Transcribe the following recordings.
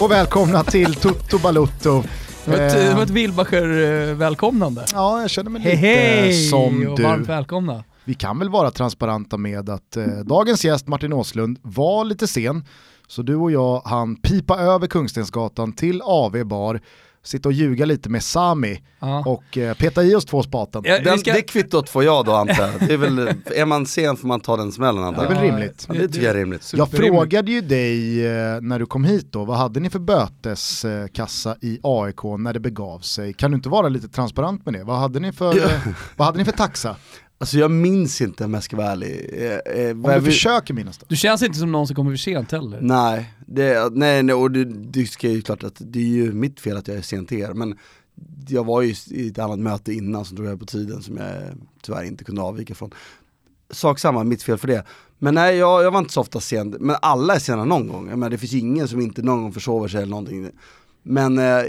Och välkomna till Toto Balutto. Det var ett, Eh, det var ett Wilbacher-välkomnande. Ja, jag känner mig lite hej som och du. varmt välkomna. Vi kan väl vara transparenta med att eh, dagens gäst Martin Åslund var lite sen. Så du och jag han pipa över Kungstensgatan till AV bar, sitta och ljuga lite med Sami Ja. och eh, peta i oss två spaten. Ja, Den, ska- Det kvittot får jag då antar jag. Det är, väl, är man sen får man ta den smällen antar Det är jag. väl rimligt. Ja, det tycker jag är rimligt. Jag frågade ju dig eh, när du kom hit då, vad hade ni för böteskassa i AIK när det begav sig? Kan du inte vara lite transparent med det? Vad hade ni för, eh, vad hade ni för taxa? Alltså jag minns inte om jag ska vara ärlig. Eh, eh, Om du jag vill- försöker minnas då. Du känns inte som någon som kommer för sent heller. Nej, det, nej, nej och det, det ska ju klart att det är ju mitt fel att jag är sen till er. Men jag var ju i ett annat möte innan som drog över på tiden som jag tyvärr inte kunde avvika från. Sak samma, mitt fel för det. Men nej, jag, jag var inte så ofta sen. Men alla är sena någon gång. Jag menar, det finns ingen som inte någon gång försover sig eller någonting. Men eh,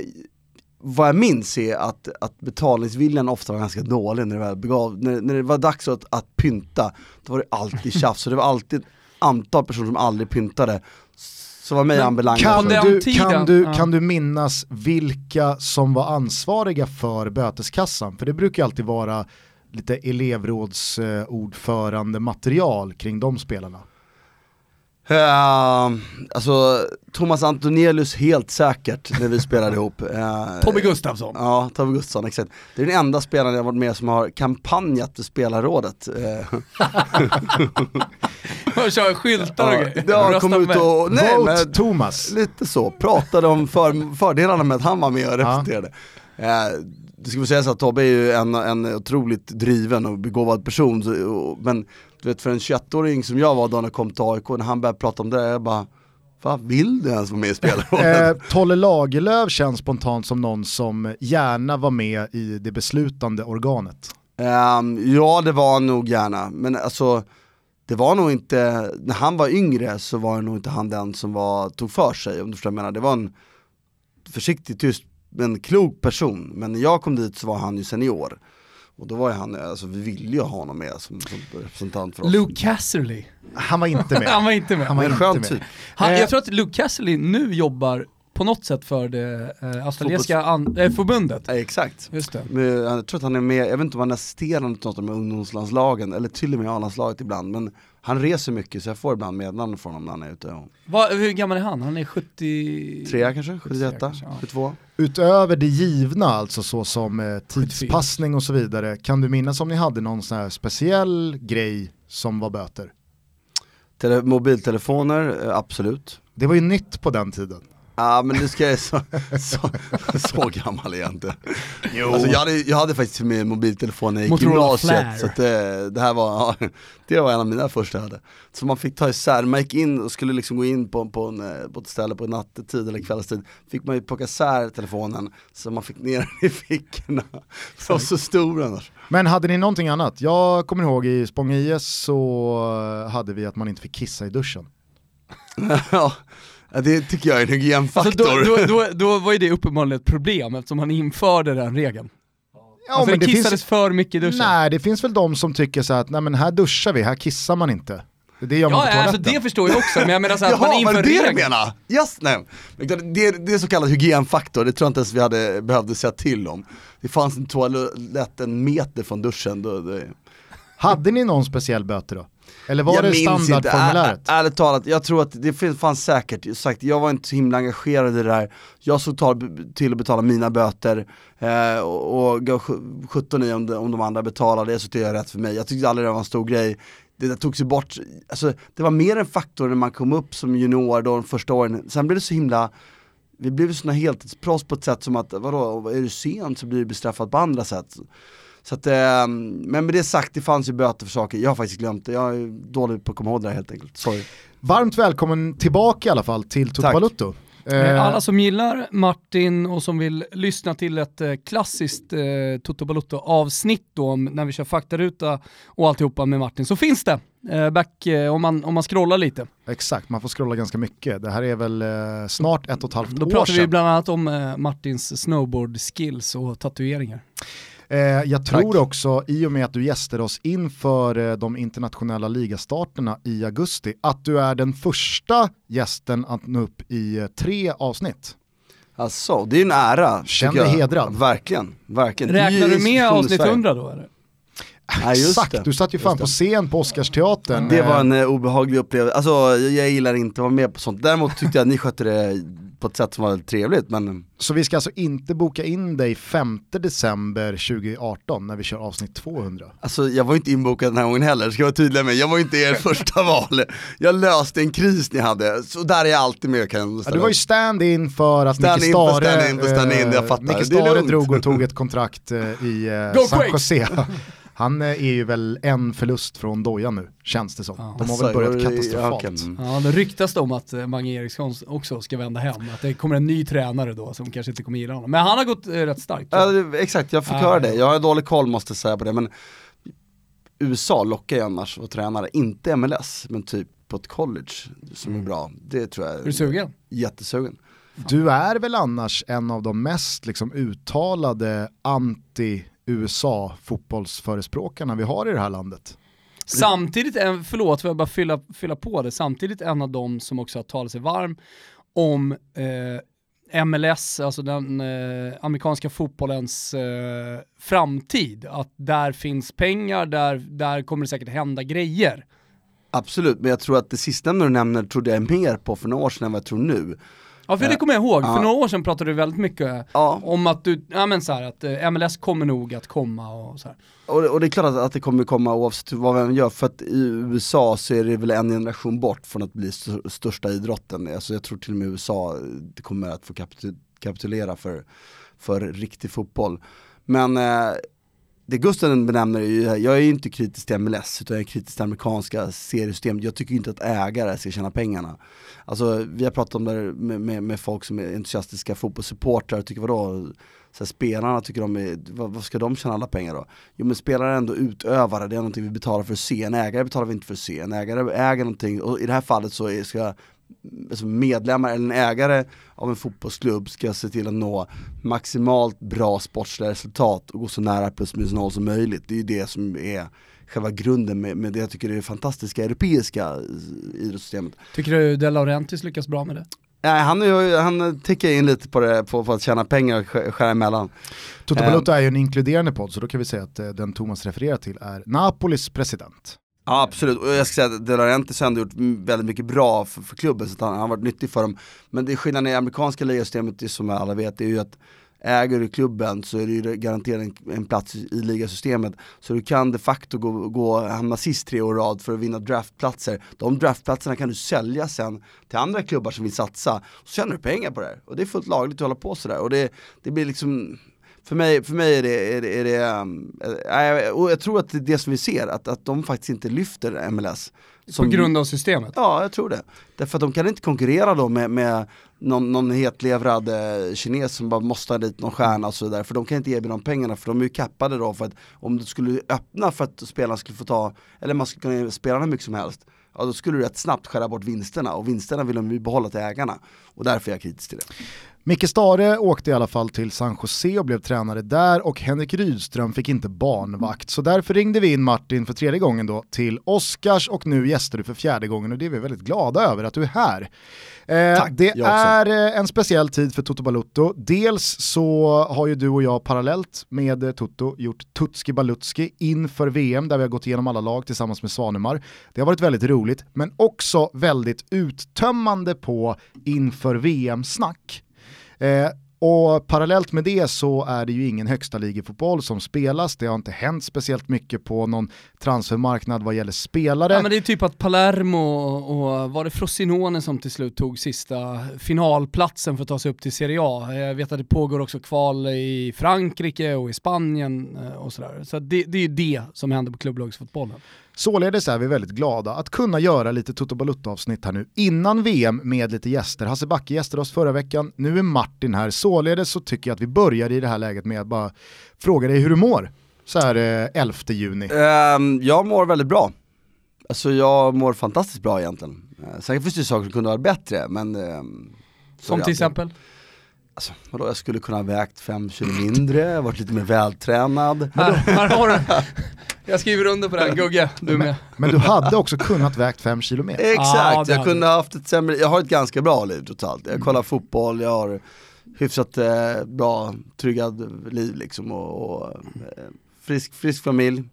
vad jag minns är att, att betalningsviljan ofta var ganska dålig när det, väl begav, när, när det var dags att, att pynta. Då var det alltid tjafs och det var alltid ett antal personer som aldrig pyntade. Så var mig Men anbelangat. Kan du, kan, du, ja. kan du minnas vilka som var ansvariga för böteskassan? För det brukar ju alltid vara lite elevrådsordförande material kring de spelarna. Uh, alltså Thomas Antonelius helt säkert när vi spelade ihop. Uh, Tobbe Gustafsson. Ja, Tobbe Gustafsson, exakt. Det är den enda spelaren jag varit med som har kampanjat för spelarrådet. Eh, Och kör skyltar och ja, grejer. Rösta kommit ut med. och, nej Vote men Thomas. lite så, pratade om för, fördelarna med att han var med och representerade. Det ska väl sägas att Tobbe är ju en, en otroligt driven och begåvad person, så, och, men vet för en 21-åring som jag var då när jag kom till AIK, när han började prata om det, jag bara vad vill du ens vara med i spelarrådet? Eh, Tolle Lagerlöf känns spontant som någon som gärna var med i det beslutande organet. Ehm, ja det var nog gärna, men alltså det var nog inte, när han var yngre så var det nog inte han den som var, tog för sig om du förstår vad jag menar. Det var en försiktig, tyst, men klok person. Men när jag kom dit så var han ju senior. Och då var ju han, alltså vi ville ju ha honom med som, som representant för oss. Luke Casserly. Han var inte med. Han var inte med. Han var en inte skön med. typ. Han, Eh. jag tror att Luke Casserly nu jobbar på något sätt för det eh, australiensiska an- eh, förbundet. Ja, exakt. Just det. Men jag tror att han är med, jag vet inte om han är assisterande till något med ungdomslandslagen, eller till och med A-landslaget ibland. Men han reser mycket så jag får ibland meddelanden från honom när han är ute. Och, Va, hur gammal är han? Han är 70... tre kanske, 71, kanske, ja. 72. Utöver det givna, alltså så som eh, tidspassning och så vidare, kan du minnas om ni hade någon sån här speciell grej som var böter? Tele mobiltelefoner, eh, absolut. Det var ju nytt på den tiden. Ja men det ska jag så, så, så gammal är jag inte. Alltså, jag, hade, jag hade faktiskt med mobiltelefon i gymnasiet, så det, det här var, ja, det var en av mina första jag hade. Så man fick ta isär, man gick in och skulle liksom gå in på, på, en, eh, på ett ställe på nattetid eller kvällstid, fick man ju plocka isär telefonen så man fick ner den i fickorna. Var så stor annars. Men hade ni någonting annat? Jag kommer ihåg i Spång IS så hade vi att man inte fick kissa i duschen. ja, det tycker jag är en Alltså hygienfaktor. då, då, då, då var ju det uppenbarligen ett problem eftersom han införde den regeln. Ja, alltså men det kissades finns, för mycket i duschen. nej, det finns väl de som tycker så att nej, men här duschar vi, här kissar man inte. Det gör man Ja, på alltså toaletten. det förstår jag också, men jag menar så att man Jaha, var inför det det regeln. menar? Yes, nej. Men Det, det är så kallad hygienfaktor, det tror jag inte ens vi hade, behövde säga till om. Det fanns en toalett en meter från duschen. Då, det, Hade ni någon speciell böter då? Eller var jag det standardformuläret? Ärligt talat, jag tror att det fanns säkert, sagt, jag var inte så himla engagerad i det där. Jag såg till att betala mina böter eh, och, och gav sj- 17 i om, de, om de andra betalade, så tyckte jag rätt för mig. Jag tyckte aldrig det var en stor grej. Det där togs ju bort, alltså, det var mer en faktor när man kom upp som junior då de första åren. Sen blev det så himla vi blev såna heltidsproffs på ett sätt som att, vadå, är du sen så blir du bestraffad på andra sätt. Så att, eh, men med det sagt, det fanns ju böter för saker, jag har faktiskt glömt det, jag är dålig på att komma ihåg det här helt enkelt, sorry. Varmt välkommen tillbaka i alla fall till Toto. Balutto. Eh, Eh, Alla som gillar Martin och som vill lyssna till ett eh, klassiskt eh, Toto Balotto avsnitt då om när vi kör faktaruta och alltihopa med Martin så finns det. Eh, back eh, om, man, om man scrollar lite. Exakt, man får scrolla ganska mycket. Det här är väl eh, snart ett och ett halvt Då år pratar vi sedan. bland annat om eh, Martins snowboard skills och tatueringar. Eh, jag tror Tack. också, i och med att du gästade oss inför eh, de internationella ligastarterna i augusti, att du är den första gästen att nå upp i eh, tre avsnitt. Alltså, det är en ära. Känn dig hedrad. Verkligen, verkligen. Räknar du med avsnitt Sverige. 100 då eller? Ja, just Exakt, det. du satt ju fan på scen på Oscarsteatern. Det var en eh, obehaglig upplevelse, alltså jag gillar inte att vara med på sånt. Däremot tyckte jag att ni skötte det på ett sätt som var trevligt, men Så vi ska alltså inte boka in dig 5 december 2018 när vi kör avsnitt 200. alltså jag var inte inbokad den här gången heller, ska jag vara tydlig med. Jag var inte er första val. Jag löste en kris ni hade, så där är jag alltid med kan Ja, du var ju stand-in för att Stand-in Micke Stare, stand-in för stand-in, jag fattar. Micke Stare drog och tog ett kontrakt eh, i eh, San! Jose. Han eh, är ju väl en förlust från Doja nu, känns det som. Ja. De har Alltså, väl börjat det- katastrofalt. ja, mm. Ja, det ryktas det om att eh, Mange Eriksson också ska vända hem, att det kommer en ny tränare då som kanske inte kommer gilla honom. Men han har gått eh, rätt starkt. Ja, det, exakt, jag fick Ja, höra det. Jag har dålig koll måste jag säga på det, men USA lockar ju annars att tränare, inte MLS, men typ på ett college som är bra. Det tror jag Är du sugen? jättesugen. Du är väl annars en av de mest liksom, uttalade anti-USA fotbollsförespråkarna vi har i det här landet. Samtidigt, en, förlåt för jag bara fylla, fylla på det, samtidigt en av de som också har talat sig varm om eh, MLS, alltså den eh, amerikanska fotbollens eh, framtid. Att där finns pengar, där, där kommer det säkert hända grejer. Absolut, men jag tror att det sistnämnda du nämner trodde jag mer på för några år sedan än vad jag tror nu. Ja för det kommer jag ihåg, för Ja. några år sedan pratade du väldigt mycket Ja, om att du, ja men så här, att eh, MLS kommer nog att komma och så och, och det är klart att, att det kommer komma oavsett vad vem gör, för att i USA så är det väl en generation bort från att bli st- största idrotten. Alltså jag tror till och med USA kommer att få kapitu- kapitulera för, för riktig fotboll. Men eh, det Gusten benämner är ju, jag är ju inte kritisk till MLS utan jag är kritisk till amerikanska seriesystemet. Jag tycker inte att ägare ska tjäna pengarna. Alltså vi har pratat om det med, med, med folk som är entusiastiska fotbollssupportrar och tycker vadå, så här, spelarna tycker de är, vad, vad ska de tjäna alla pengar då? Jo men spelare är ändå utövare, det är någonting vi betalar för att se, en ägare betalar vi inte för att se, en ägare äger någonting och i det här fallet så är, ska alltså medlemmar eller en ägare av en fotbollsklubb ska se till att nå maximalt bra sportsliga resultat och gå så nära plus minus noll som möjligt. Det är ju det som är själva grunden med, med det jag tycker är det fantastiska europeiska idrottssystemet. Tycker du De Laurentiis lyckas bra med det? Nej, han, är ju- han tickar in lite på det, på, på att tjäna pengar och sk- skära emellan. Toto Eh. Balotto är ju en inkluderande podd så då kan vi säga att eh, den Thomas refererar till är Napolis president. Ja absolut, och jag ska säga att De Laurentiis har ändå gjort väldigt mycket bra för, för klubben, så att han, han har varit nyttig för dem. Men det är skillnaden i amerikanska ligasystemet, det är som alla vet, det är ju att äger du klubben så är det ju garanterat en, en plats i, ligasystemet. Så du kan de facto gå, gå, hamna sist tre år i rad för att vinna draftplatser. De draftplatserna kan du sälja sen till andra klubbar som vill satsa, så tjänar du pengar på det här. Och det är fullt lagligt att hålla på sådär. Och det, det blir liksom för mig, för mig är det, är det, är det äh, och jag tror att det är det som vi ser, att, att de faktiskt inte lyfter MLS. På grund av systemet? Ja, jag tror det. Därför att de kan inte konkurrera då med, med någon, någon hetlevrad eh, kines som bara måste ha dit någon stjärna och så vidare. För de kan inte erbjuda de pengarna för de är ju kappade då för att om du skulle öppna för att spelarna skulle få ta, eller man skulle kunna spela hur mycket som helst. Ja då skulle du rätt snabbt skära bort vinsterna och vinsterna vill de ju behålla till ägarna. Och därför är jag kritisk till det. Micke Stare åkte i alla fall till San Jose och blev tränare där och Henrik Rydström fick inte barnvakt. Så därför ringde vi in Martin för tredje gången då till Oscars och nu gästar du för fjärde gången och det är vi väldigt glada över att du är här. Eh, Tack, det är eh, en speciell tid för Toto Balutto. Dels så har ju du och jag parallellt med eh, Toto gjort Tutski Balutski inför VM där vi har gått igenom alla lag tillsammans med Svanemar. Det har varit väldigt roligt men också väldigt uttömmande på inför VM-snack. Eh, och parallellt med det så är det ju ingen högsta fotboll som spelas. Det har inte hänt speciellt mycket på någon transfermarknad vad gäller spelare. Ja men det är typ att Palermo och, och var det Frosinone som till slut tog sista finalplatsen för att ta sig upp till Serie A. Jag vet att det pågår också kval i Frankrike och i Spanien eh, och sådär. Så det, det är ju det som händer på klubblagsfotbollen. Således är vi väldigt glada att kunna göra lite Toto Balutto-avsnitt här nu innan VM med lite gäster. Hasse Backe gästade oss förra veckan, nu är Martin här. Således så tycker jag att vi börjar i det här läget med att bara fråga dig hur du mår. Så här eh, 11 juni. Ehm, jag mår väldigt bra. Alltså jag mår fantastiskt bra egentligen. Uh, säkert finns det saker som kunde vara bättre men... ehm, Som till alltid. exempel? Alltså, vadå, jag skulle kunna ha vägt fem kilo mindre, varit lite mer vältränad. Här, här har du. Jag skriver under på det här, Gugge, du med. Men du hade också kunnat vägt fem kilo mer. Exakt, jag kunde ha haft ett sämre, jag har ett ganska bra liv totalt. Jag kollar fotboll, jag har hyfsat eh, bra, tryggad liv liksom och, och eh, frisk, frisk familj.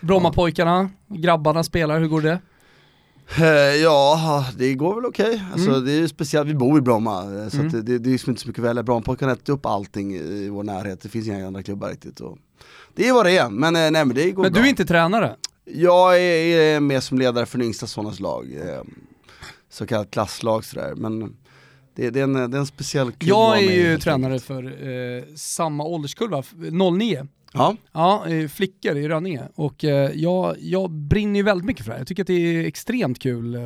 Brommapojkarna, grabbarna spelar, hur går det? Eh, ja, det går väl okej. Alltså, Mm. Det är ju speciellt, vi bor i Bromma, eh, så Mm. det, det, det är liksom inte så mycket att välja. Brommapojkarna äter upp allting i vår närhet, det finns inga andra klubbar riktigt. Och det är vad det är, men, eh, nej, men det går Men bra. du är inte tränare? Jag är, är med som ledare för den yngsta sonens lag, så kallat klasslag sådär. Men det, det, är en, det är en speciell klubb Jag är ju tränare för eh, samma ålderskurva, f- 09. Ja, Ja, eh, flickor i Rönninge. Och eh, jag, jag brinner ju väldigt mycket för det här. Jag tycker att det är extremt kul att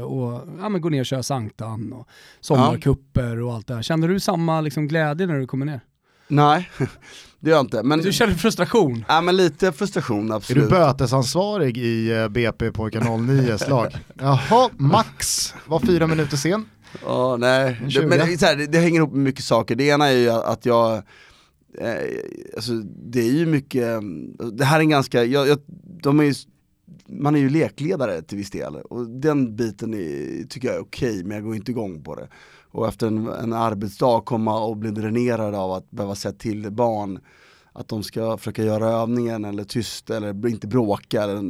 ja, men gå ner och köra Sanktan och sommarkupper och allt det här. Kände du samma liksom, glädje när du kommer ner? nej det gör jag inte. Men, Du kände frustration? ja, men lite frustration Är absolut. du bötesansvarig i eh, BP Pojkar 09s lag? Jaha, Max var fyra minuter sen. Ja, nej. Det, 20. men det, är så här, det, det hänger ihop med mycket saker. Det ena är ju att jag, eh, alltså det är ju mycket, det här är en ganska, jag, jag, de är ju, man är ju lekledare till viss del och den biten är, tycker jag är okej men jag går inte igång på det. Och efter en, en arbetsdag komma och bli dränerad av att behöva säga till barn att de ska försöka göra övningen eller tyst eller inte bråka eller,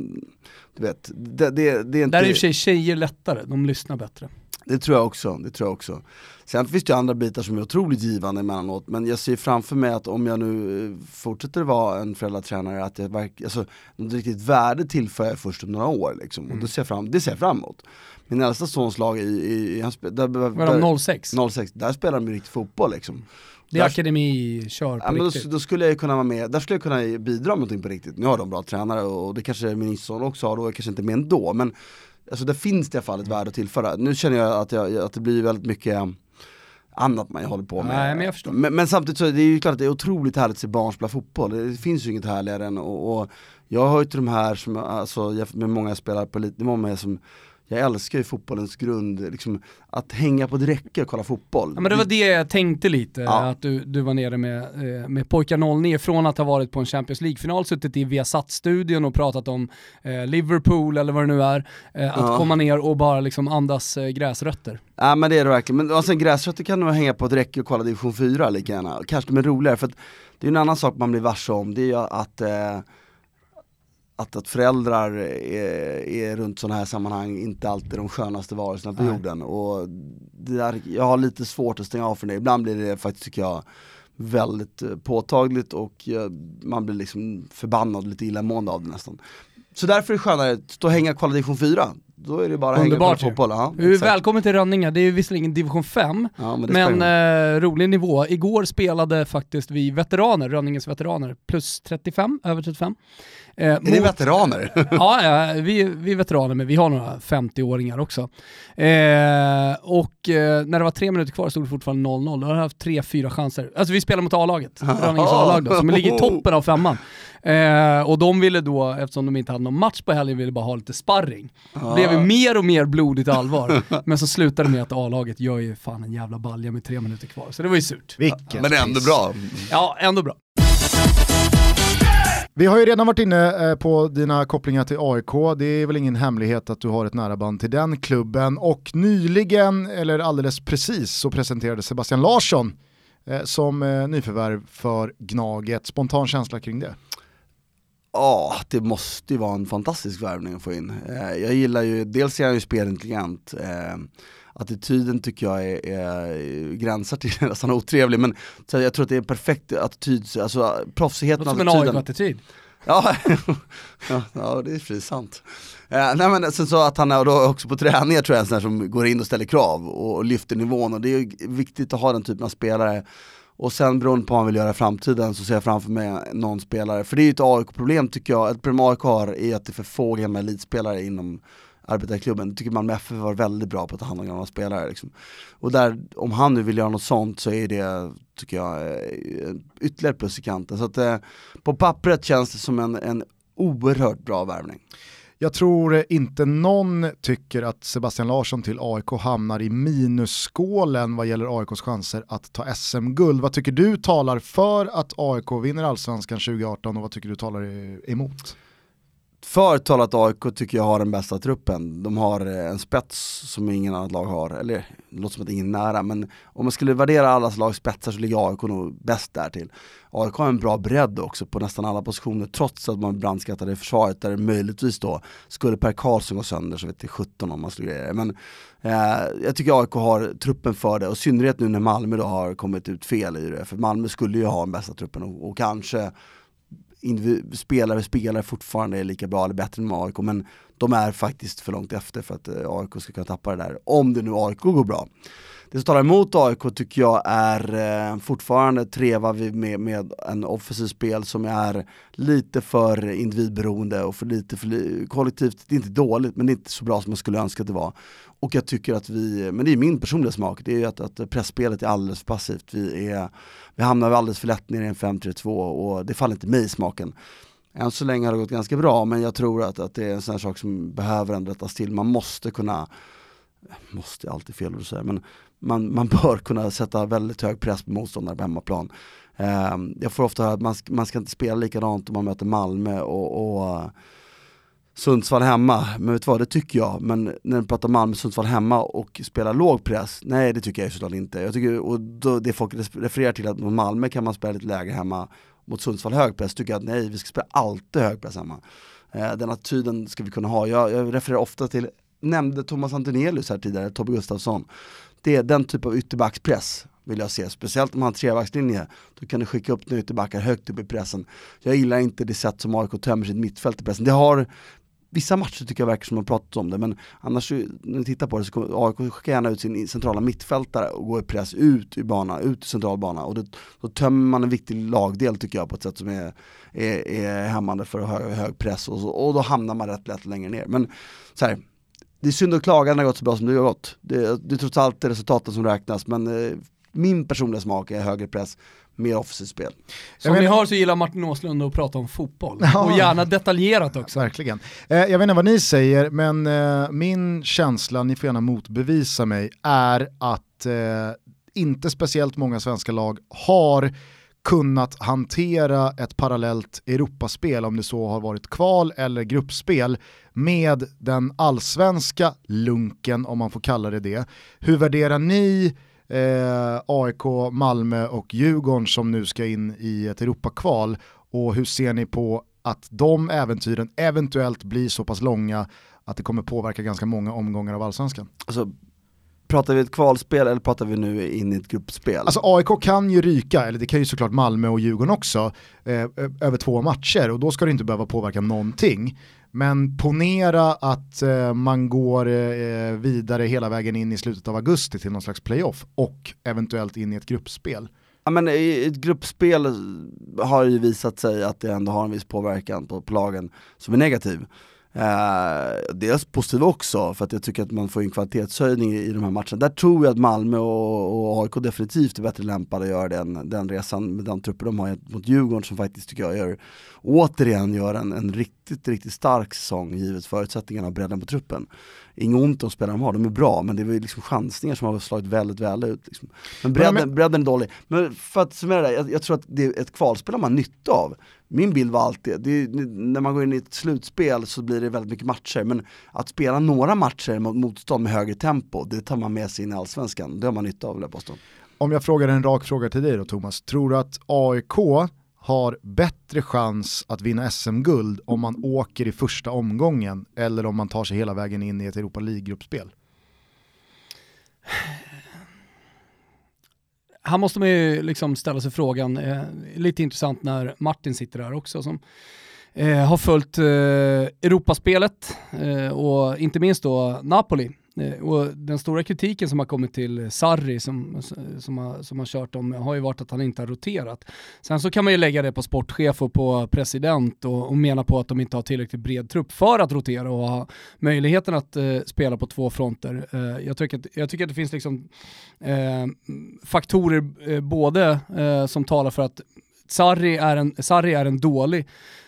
du vet, det, det, det är inte Där är i och för sig tjejer lättare, de lyssnar bättre. Det tror jag också, det tror jag också. Sen finns det andra bitar som är otroligt givande emellanåt, men jag ser framför mig att om jag nu eh, fortsätter vara en föräldratränare, att jag verkligen, alltså, något riktigt värde tillför jag först om några år liksom. Och Mm. ser fram, det ser jag fram emot. Min äldsta sons lag i, i, i han spe, där, Var där, de 06? 06, där spelar de ju riktigt fotboll liksom. Det är Där- akademi, kör på Ja, men då, riktigt. då skulle jag kunna vara med, där skulle jag kunna bidra med någonting på riktigt. Nu har de bra tränare och det kanske min son också har, då är jag kanske inte med ändå. Men alltså det finns det i alla fall ett värde att tillföra. Nu känner jag att, jag, att det blir väldigt mycket annat man håller på med. Nej, men jag förstår. Men, men samtidigt så är det ju klart att det är otroligt härligt att se barn spela fotboll. Det finns ju inget härligare än och, och jag hör ju till de här som, alltså med många spelare på elitnivå med som jag älskar ju fotbollens grund, liksom, att hänga på ett räcke och kolla fotboll. Ja, men det var det jag tänkte lite, Ja. att du, du var nere med, eh, med pojkar 09 från att ha varit på en Champions League-final, suttit i Viasat-studion och pratat om eh, Liverpool eller vad det nu är, eh, att Ja. komma ner och bara liksom andas eh, gräsrötter. Ja men det är det verkligen, men alltså, gräsrötter kan nog hänga på ett räcke och kolla division 4 lika gärna, kanske de är roligare för att det är en annan sak man blir varse om, det är ju att eh, att, att föräldrar är, är runt sådana här sammanhang inte alltid de skönaste varelserna på Nej. jorden och det där, jag har lite svårt att stänga av för det, ibland blir det faktiskt tycker jag väldigt eh, påtagligt och eh, man blir liksom förbannad lite illamående av det nästan. Så därför är det skönare att stå och hänga division 4, då är det bara att hänga ju. fotboll. Ja, välkommen till Rönninge, det är visserligen division 5, Ja, men men eh, rolig nivå. Igår spelade faktiskt vi veteraner, Rönninges veteraner, plus 35, över 35. Eh, Är det veteraner? ja, ja vi, vi är veteraner men vi har några 50-åringar också. Eh, och eh, när det var tre minuter kvar stod det fortfarande 0-0. Då har jag haft tre, fyra chanser. Alltså vi spelar mot A-laget, Rönninges A-lag då, som ligger i toppen av femman. Eh, och de ville då, eftersom de inte hade någon match på helgen, ville bara ha lite sparring. Det blev ju mer och mer blodigt allvar. men så slutade det med att A-laget gör ju fan en jävla balja med tre minuter kvar. Så det var ju surt. Vilket Men ändå piss. bra. Ja, ändå bra. Vi har ju redan varit inne eh, på dina kopplingar till AIK, det är väl ingen hemlighet att du har ett nära band till den klubben och nyligen, eller alldeles precis, så presenterade Sebastian Larsson eh, som eh, nyförvärv för Gnaget. Spontan känsla kring det? Ja, det måste ju vara en fantastisk värvning att få in. Eh, jag gillar ju, dels är han ju spelintelligent, eh, attityden tycker jag är, är gränsar till nästan otrevlig men jag tror att det är en perfekt attityd, alltså proffsigheten Låter som en attityden. AIK-attityd. Ja, ja, ja det är fri sant. Eh, nej men sen så att han är då också på träningar tror jag en sån här som går in och ställer krav och, och lyfter nivån och det är ju viktigt att ha den typen av spelare. Och sen beroende på vad han vill göra i framtiden så ser jag framför mig någon spelare, för det är ju ett AIK-problem tycker jag, ett problem AIK har är att det är för få gamla elitspelare inom arbetarklubben. Det tycker man med FF var väldigt bra på att ta hand om gamla spelare liksom. Och där, om han nu vill göra något sånt så är det, tycker jag, eh, ytterligare plus i kanten. Så att eh, på pappret känns det som en, en oerhört bra värvning. Jag tror inte någon tycker att Sebastian Larsson till AIK hamnar i minusskålen vad gäller AIKs chanser att ta SM-guld. Vad tycker du talar för att AIK vinner allsvenskan 2018 och vad tycker du talar emot? För talat AIK tycker jag har den bästa truppen. De har eh, en spets som ingen annat lag har, eller det låter som att ingen är nära, men om man skulle värdera allas lags spetsar så ligger AIK nog bäst där till. AIK har en bra bredd också på nästan alla positioner trots att man brandskattade försvaret där det möjligtvis då skulle Per Karlsson gå sönder så vet det 17 om man skulle greja Men eh, jag tycker AIK har truppen för det och i synnerhet nu när Malmö då har kommit ut fel i det. För Malmö skulle ju ha den bästa truppen och, och kanske spelare spelare fortfarande är lika bra eller bättre än AIK men de är faktiskt för långt efter för att eh, AIK ska kunna tappa det där, om det nu AIK går bra. Det som talar emot AIK tycker jag är eh, fortfarande treva vi med, med en offensiv spel som är lite för individberoende och för lite för kollektivt, det är inte dåligt men det är inte så bra som man skulle önska att det var. Och jag tycker att vi, men det är min personliga smak, det är ju att, att pressspelet är alldeles för passivt. Vi, är, vi hamnar alldeles för lätt ner i en 5-3-2 och det faller inte mig i smaken. Än så länge har det gått ganska bra men jag tror att, att det är en sån här sak som behöver ändå rättas till. Man måste kunna, måste är alltid fel att säga, men man, man bör kunna sätta väldigt hög press på motståndare på hemmaplan. Eh, jag får ofta höra att man, man ska inte spela likadant om man möter Malmö och, och Sundsvall hemma, men vet du vad, det tycker jag. Men när du pratar Malmö, Sundsvall hemma och spelar låg press, nej det tycker jag såklart inte. Jag tycker, och då, det folk refererar till att mot Malmö kan man spela lite lägre hemma, mot Sundsvall hög press, tycker jag att nej, vi ska spela alltid hög press hemma. Eh, den attityden ska vi kunna ha. Jag, jag refererar ofta till, nämnde Thomas Antonelius här tidigare, Tobbe Gustafsson. Det är den typ av ytterbackspress vill jag se, speciellt om man har trebackslinje. Då kan du skicka upp ytterbackar högt upp i pressen. Jag gillar inte det sätt som AIK tömmer sitt mittfält i pressen. Det har vissa matcher tycker jag verkar som att man pratat om det, men annars när du tittar på det så kommer AIK skicka gärna ut sin centrala mittfältare och gå i press ut i bana, ut i central bana och då, då tömmer man en viktig lagdel tycker jag på ett sätt som är, är, är hämmande för hög, hög press och, och då hamnar man rätt lätt längre ner. Men så här, det är synd att klaga när det har gått så bra som det har gått. Det, det är trots allt resultaten som räknas, men eh, min personliga smak är högre press mer offensivt spel. Som ni hör så gillar Martin Åslund att prata om fotboll. Ja. Och gärna detaljerat också. Verkligen. Eh, jag vet inte vad ni säger, men eh, min känsla, ni får gärna motbevisa mig, är att eh, inte speciellt många svenska lag har kunnat hantera ett parallellt Europaspel, om det så har varit kval eller gruppspel, med den allsvenska lunken, om man får kalla det det. Hur värderar ni eh, AIK, Malmö och Djurgården som nu ska in i ett Europakval och hur ser ni på att de äventyren eventuellt blir så pass långa att det kommer påverka ganska många omgångar av allsvenskan? Alltså, pratar vi ett kvalspel eller pratar vi nu in i ett gruppspel? Alltså AIK kan ju ryka, eller det kan ju såklart Malmö och Djurgården också, eh, över två matcher och då ska det inte behöva påverka någonting. Men ponera att eh, man går eh, vidare hela vägen in i slutet av augusti till någon slags playoff och eventuellt in i ett gruppspel. Ja men i ett gruppspel har ju visat sig att det ändå har en viss påverkan på, på lagen som är negativ. Eh, dels positiv också, för att jag tycker att man får en kvalitetshöjning i, de här matcherna. Där tror jag att Malmö och, och AIK definitivt är bättre lämpade att göra den, den resan med den trupper de har mot Djurgården som faktiskt tycker jag gör, återigen gör en, en riktigt, riktigt stark säsong givet förutsättningarna och bredden på truppen. Inget ont om spelarna de har, de är bra men det är liksom chansningar som har slagit väldigt väl ut. Liksom. Men bredden, bredden är dålig. Men för att summera det, jag, jag tror att det är ett kvalspel har man nytta av min bild var alltid, det, när man går in i ett slutspel så blir det väldigt mycket matcher, men att spela några matcher mot motstånd med högre tempo, det tar man med sig in i allsvenskan. Det har man nytta av, vill jag påstå. Om jag frågar en rak fråga till dig då Thomas, tror du att AIK har bättre chans att vinna SM-guld om man åker i första omgången eller om man tar sig hela vägen in i ett Europa League-gruppspel? här måste man ju liksom ställa sig frågan, eh, lite intressant när Martin sitter här också som eh, har följt eh, Europaspelet eh, och inte minst då Napoli Eh, Eh, och den stora kritiken som har kommit till Sarri som, som, har, som har kört dem har ju varit att han inte har roterat. Sen så kan man ju lägga det på sportchef och på president och, och mena på att de inte har tillräckligt bred trupp för att rotera och ha möjligheten att eh, spela på två fronter. Eh, jag, tycker att, jag tycker att det finns liksom eh, faktorer eh, både eh, som talar för att Sarri är en, Sarri är en dålig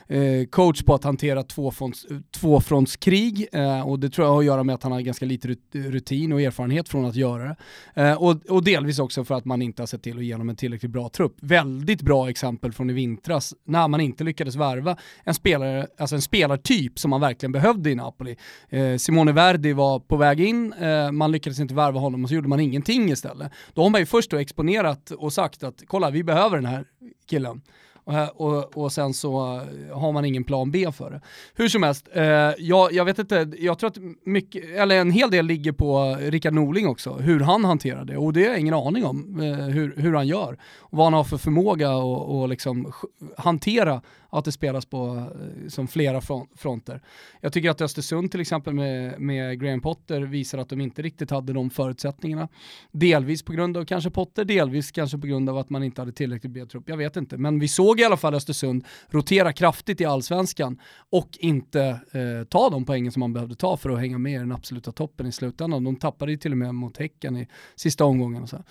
eh, coach på att hantera tvåfronts, tvåfrontskrig eh, och det tror jag har att göra med att han har ganska lite rutin och erfarenhet från att göra det. Eh, och, och, delvis också för att man inte har sett till att ge honom en tillräckligt bra trupp. Väldigt bra exempel från i vintras när man inte lyckades värva en, spelare, alltså en spelartyp som man verkligen behövde i Napoli. Eh, Simone Verdi var på väg in, eh, man lyckades inte värva honom och så gjorde man ingenting istället. Då har man ju först då exponerat och sagt att kolla vi behöver den här killen. Och, och, och, sen så har man ingen plan B för det. Hur som helst, eh, jag, jag vet inte, jag tror att mycket, eller en hel del ligger på Rickard Norling också, hur han hanterar det. Och det har jag ingen aning om eh, hur, hur han gör. Och vad han har för förmåga att liksom hantera att det spelas på eh, som flera fronter. Jag tycker att Östersund till exempel med, med Graham Potter visar att de inte riktigt hade de förutsättningarna. Delvis på grund av kanske Potter, delvis kanske på grund av att man inte hade tillräckligt bred trupp. Jag vet inte, men vi såg i alla fall Östersund rotera kraftigt i allsvenskan och inte eh, ta de poängen som man behövde ta för att hänga med i den absoluta toppen i slutändan. De tappade ju till och med mot Häcken i sista omgången. Och så.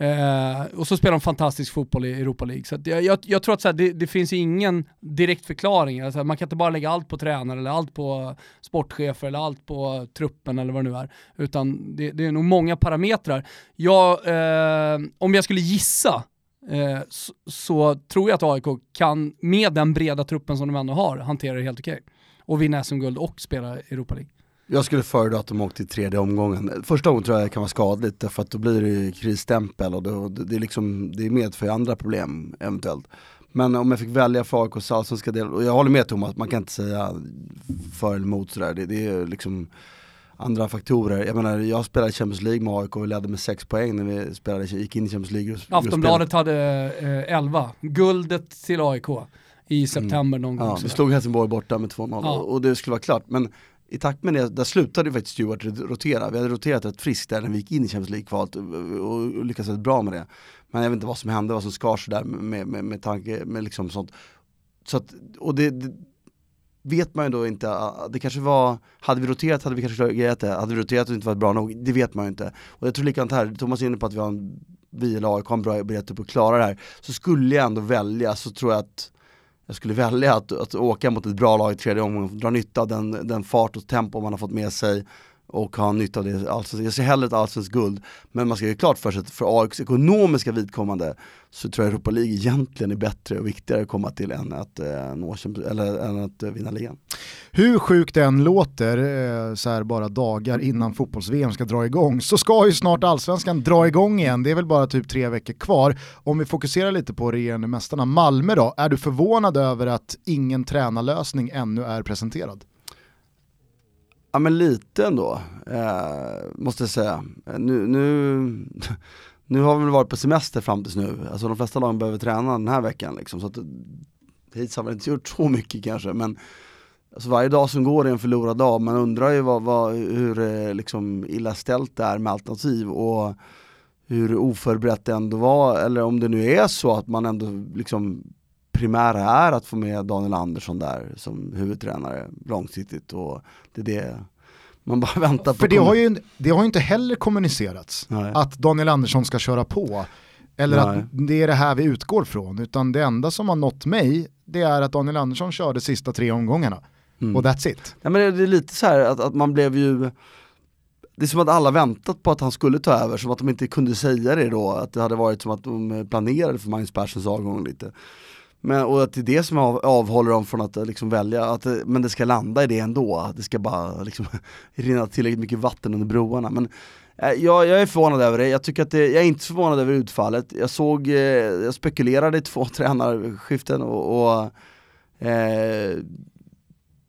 Eh, och så spelar de fantastisk fotboll i Europa League. Så jag, jag, jag, tror att så här, det, det, finns ingen direkt förklaring. Alltså, man kan inte bara lägga allt på tränare eller allt på sportchefer eller allt på truppen eller vad det nu är. Utan det, det är nog många parametrar. Jag, eh, om jag skulle gissa eh, så, så, tror jag att AIK kan, med den breda truppen som de ändå har, hantera det helt okej. Okay. Och vinna SM-guld och spela Europa League. Jag skulle föredra att de åkte i tredje omgången. Första gången tror jag det kan vara skadligt därför att då blir det krisstämpel och då, det, är liksom, det medför andra problem eventuellt. Men om jag fick välja för AIKs allsvenska del, och jag håller med Thomas, man kan inte säga för eller emot sådär. Det, det är liksom andra faktorer. Jag menar, jag spelade Champions League med AIK och vi ledde med 6 poäng när vi spelade, gick in i Champions League. Aftonbladet hade eh, 11, guldet till AIK i september någon gång. Ja, vi slog Helsingborg borta med 2-0 ja. och det skulle vara klart. Men i takt med det, där slutade ju faktiskt Stewart rotera. Vi hade roterat rätt friskt där när vi gick in i Champions League-kvalet och, lyckades rätt bra med det. Men jag vet inte vad som hände, vad som skar där med, med, med tanke, med liksom sånt. Så att, och det, det vet man ju då inte, ah, ah, det kanske var, hade vi roterat hade vi kanske grejat det, hade vi roterat och inte varit bra nog, det vet man ju inte. Och jag tror likadant här, Thomas är inne på att vi har en, vi eller AIK har en bra beredskap på att klara det här. Så skulle jag ändå välja så tror jag att jag skulle välja att, att åka mot ett bra lag i tredje omgången, dra nytta av den, den fart och tempo man har fått med sig och ha nytta av det. Alltså, jag ser hellre ett allsvenskt guld, men man ska ju klart för sig att för AIKs ekonomiska vidkommande så tror jag Europa League egentligen är bättre och viktigare att komma till än att, eh, nå, eller, än att eh, vinna ligan. Hur sjukt det än låter, eh, så här bara dagar innan fotbolls-VM ska dra igång, så ska ju snart allsvenskan dra igång igen. Det är väl bara typ tre veckor kvar. Om vi fokuserar lite på regerande mästarna, Malmö då, är du förvånad över att ingen tränarlösning ännu är presenterad? Ja men lite ändå, eh, måste jag säga. Nu, nu, nu har vi väl varit på semester fram tills nu, alltså de flesta lagen behöver träna den här veckan liksom. Så att hittills har vi inte gjort så mycket kanske men alltså varje dag som går är en förlorad dag, man undrar ju vad, vad, hur eh, liksom illa ställt det är med alternativ och hur oförberett det ändå var, eller om det nu är så att man ändå liksom primära är att få med Daniel Andersson där som huvudtränare långsiktigt och det är det man bara väntar på. För det har, ju, det har ju inte heller kommunicerats Nej. att Daniel Andersson ska köra på. Eller Nej. att det är det här vi utgår från. Utan det enda som har nått mig, det är att Daniel Andersson körde sista tre omgångarna. Mm. Och that's it. Ja, men det är lite så här att, att man blev ju det är som att alla väntat på att han skulle ta över, som att de inte kunde säga det då, att det hade varit som att de planerade för Magnus Perssons avgång lite. Men, och att det är det som av, avhåller dem från att eh, liksom välja, att, eh, men det ska landa i det ändå, att det ska bara liksom, rinna tillräckligt mycket vatten under broarna. Men eh, jag, jag är förvånad över det, jag tycker att det, jag är inte förvånad över utfallet. Jag såg, eh, jag spekulerade i två tränarskiften och, och eh,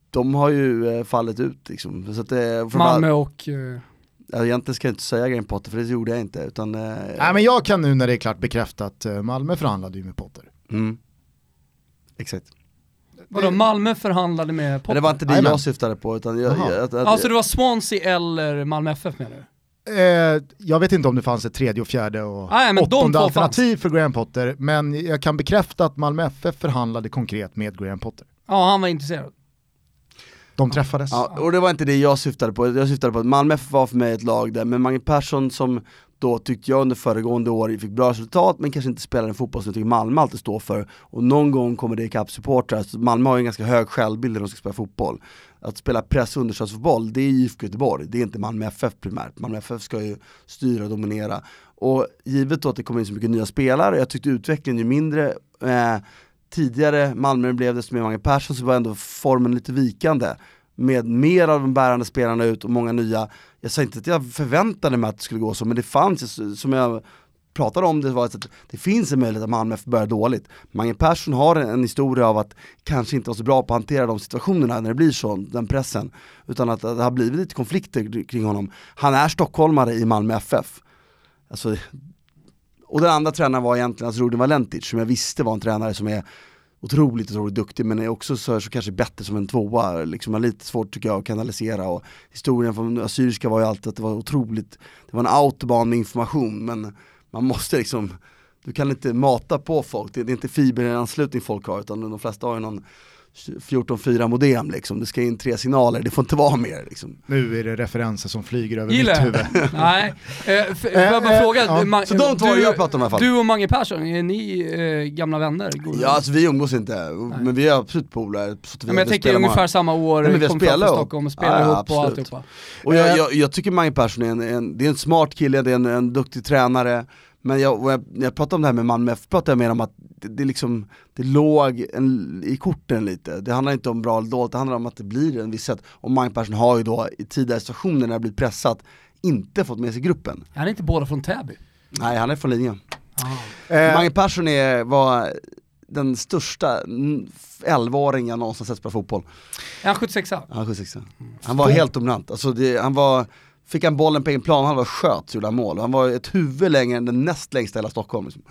de har ju eh, fallit ut liksom. Så att, eh, Malmö och... Eh... Egentligen ska jag inte säga Graham Potter för det gjorde jag inte. Utan, eh, Nej men jag kan nu när det är klart bekräfta att Malmö förhandlade ju med Potter. Mm. Exakt. Vadå, Malmö förhandlade med Potter? Men det var inte det jag syftade på utan jag, jag, att, att, Alltså det var Swansea eller Malmö FF menar du? Eh, jag vet inte om det fanns ett tredje och fjärde och ah, ja, åttonde alternativ fanns. för Graham Potter, men jag kan bekräfta att Malmö FF förhandlade konkret med Graham Potter. Ja, han var intresserad. De träffades. Ja, och det var inte det jag syftade på, jag syftade på att Malmö FF var för mig ett lag där med Magnus Persson som då tyckte jag under föregående år fick bra resultat men kanske inte spelade en fotboll som jag tycker Malmö alltid står för. Och någon gång kommer det ikapp supportrar, alltså, Malmö har ju en ganska hög självbild när de ska spela fotboll. Att spela press och understödsfotboll, det är IFK Göteborg, det är inte Malmö FF primärt. Malmö FF ska ju styra och dominera. Och givet då att det kommer in så mycket nya spelare, jag tyckte utvecklingen ju mindre eh, tidigare Malmö blev desto mer Mange Persson så var ändå formen lite vikande med mer av de bärande spelarna ut och många nya. Jag sa inte att jag förväntade mig att det skulle gå så, men det fanns, som jag pratade om, det var att det finns en möjlighet att Malmö börjar dåligt. Mange Persson har en, historia av att kanske inte vara så bra på att hantera de situationerna när det blir så, den pressen. Utan att, det har blivit lite konflikter kring honom. Han är stockholmare i Malmö FF. Alltså, och den andra tränaren var egentligen alltså Rudin Valentic, som jag visste var en tränare som är otroligt, otroligt duktig men är också så, så kanske bättre som en tvåa. Liksom har lite svårt tycker jag att kanalisera och historien från Assyriska var ju alltid att det var otroligt, det var en autobahn med information men man måste liksom, du kan inte mata på folk, det är inte fiberanslutning folk har utan de flesta har ju någon 14.4 modem liksom, det ska in tre signaler, det får inte vara mer liksom. Nu är det referenser som flyger över Gillar. mitt huvud. Nej, eh, får jag bara Eh, fråga, ja. Ma- Så de två har jag om i alla fall. Du och Mange Persson, är ni eh, gamla vänner? Goda Ja alltså vi umgås inte, men vi är absolut polare. men jag tänker ungefär samma år, Nej, men vi kom till. Stockholm och spelar Ja, ihop och absolut. alltihopa. Och jag, jag, jag tycker Mange Persson är en, en, det är en smart kille, det är en, en duktig tränare Men jag, jag, jag pratar om det här med Malmö FF pratar jag mer om att det, det, liksom, det låg en, i korten lite. Det handlar inte om bra eller dåligt, det handlar om att det blir en viss sätt. Och Mange Persson har ju då i tidigare situationer när det har blivit pressat inte fått med sig gruppen. Han är inte båda från Täby? Nej, han är från linjen. Eh, Mange Persson är, var den största mm, 11-åring jag någonsin sett spela fotboll. Är han 76 Han, 76. han var helt dominant, alltså det, han var, fick han bollen på egen plan, han var sköt så gjorde han mål. Han var ett huvud längre än den näst längsta i hela Stockholm. Liksom.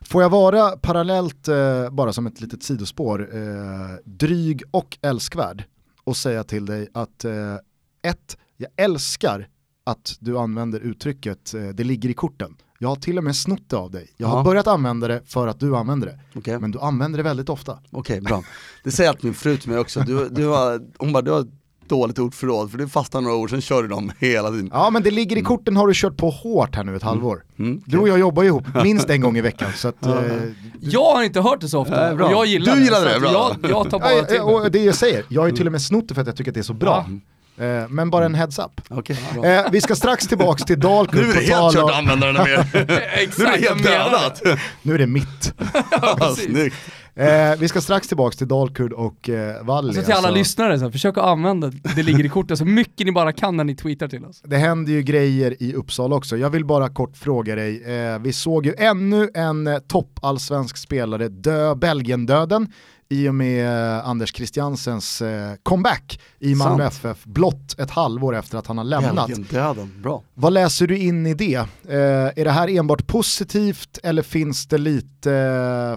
Får jag vara parallellt, eh, bara som ett litet sidospår, eh, dryg och älskvärd och säga till dig att eh, ett, jag älskar att du använder uttrycket eh, det ligger i korten. Jag har till och med snott det av dig. Jag har Ja. börjat använda det för att du använder det. Okej, Men du använder det väldigt ofta. Okej, bra. Det säger alltid min fru till mig också, du, du har, hon bara, du har dåligt ordförråd för du fastnar några ord, sen kör du dem hela tiden. Ja men det ligger i korten har du kört på hårt här nu ett halvår. Mm, Du och jag jobbar ju ihop minst en gång i veckan så att, eh, Jag har inte hört det så ofta, bra. och jag gillar Du det. gillar det, bra. Jag, jag tar bara Ja, till och det jag säger, jag har ju till och med snott det för att jag tycker att det är så bra. Eh, Men bara en heads up. Okej, bra. Eh, vi ska strax tillbaks till Dalkurd Nu är det helt kört att använda den mer. Nu är det Exakt, helt dödat. det. Nu är det mitt. Ja. Snyggt. Eh, vi ska strax tillbaks till Dalkurd och eh, Valli. Alltså till alla Alltså, lyssnare, så här, försök att använda det ligger i kortet så mycket ni bara kan när ni tweetar till oss. det händer ju grejer i Uppsala också. Jag vill bara kort fråga dig, eh, vi såg ju ännu en eh, toppallsvensk spelare dö Belgien-döden i och med eh, Anders Christiansens eh, comeback i Malmö. FF blott ett halvår efter att han har lämnat. Bra. Vad läser du in i det? Eh, är det här enbart positivt eller finns det lite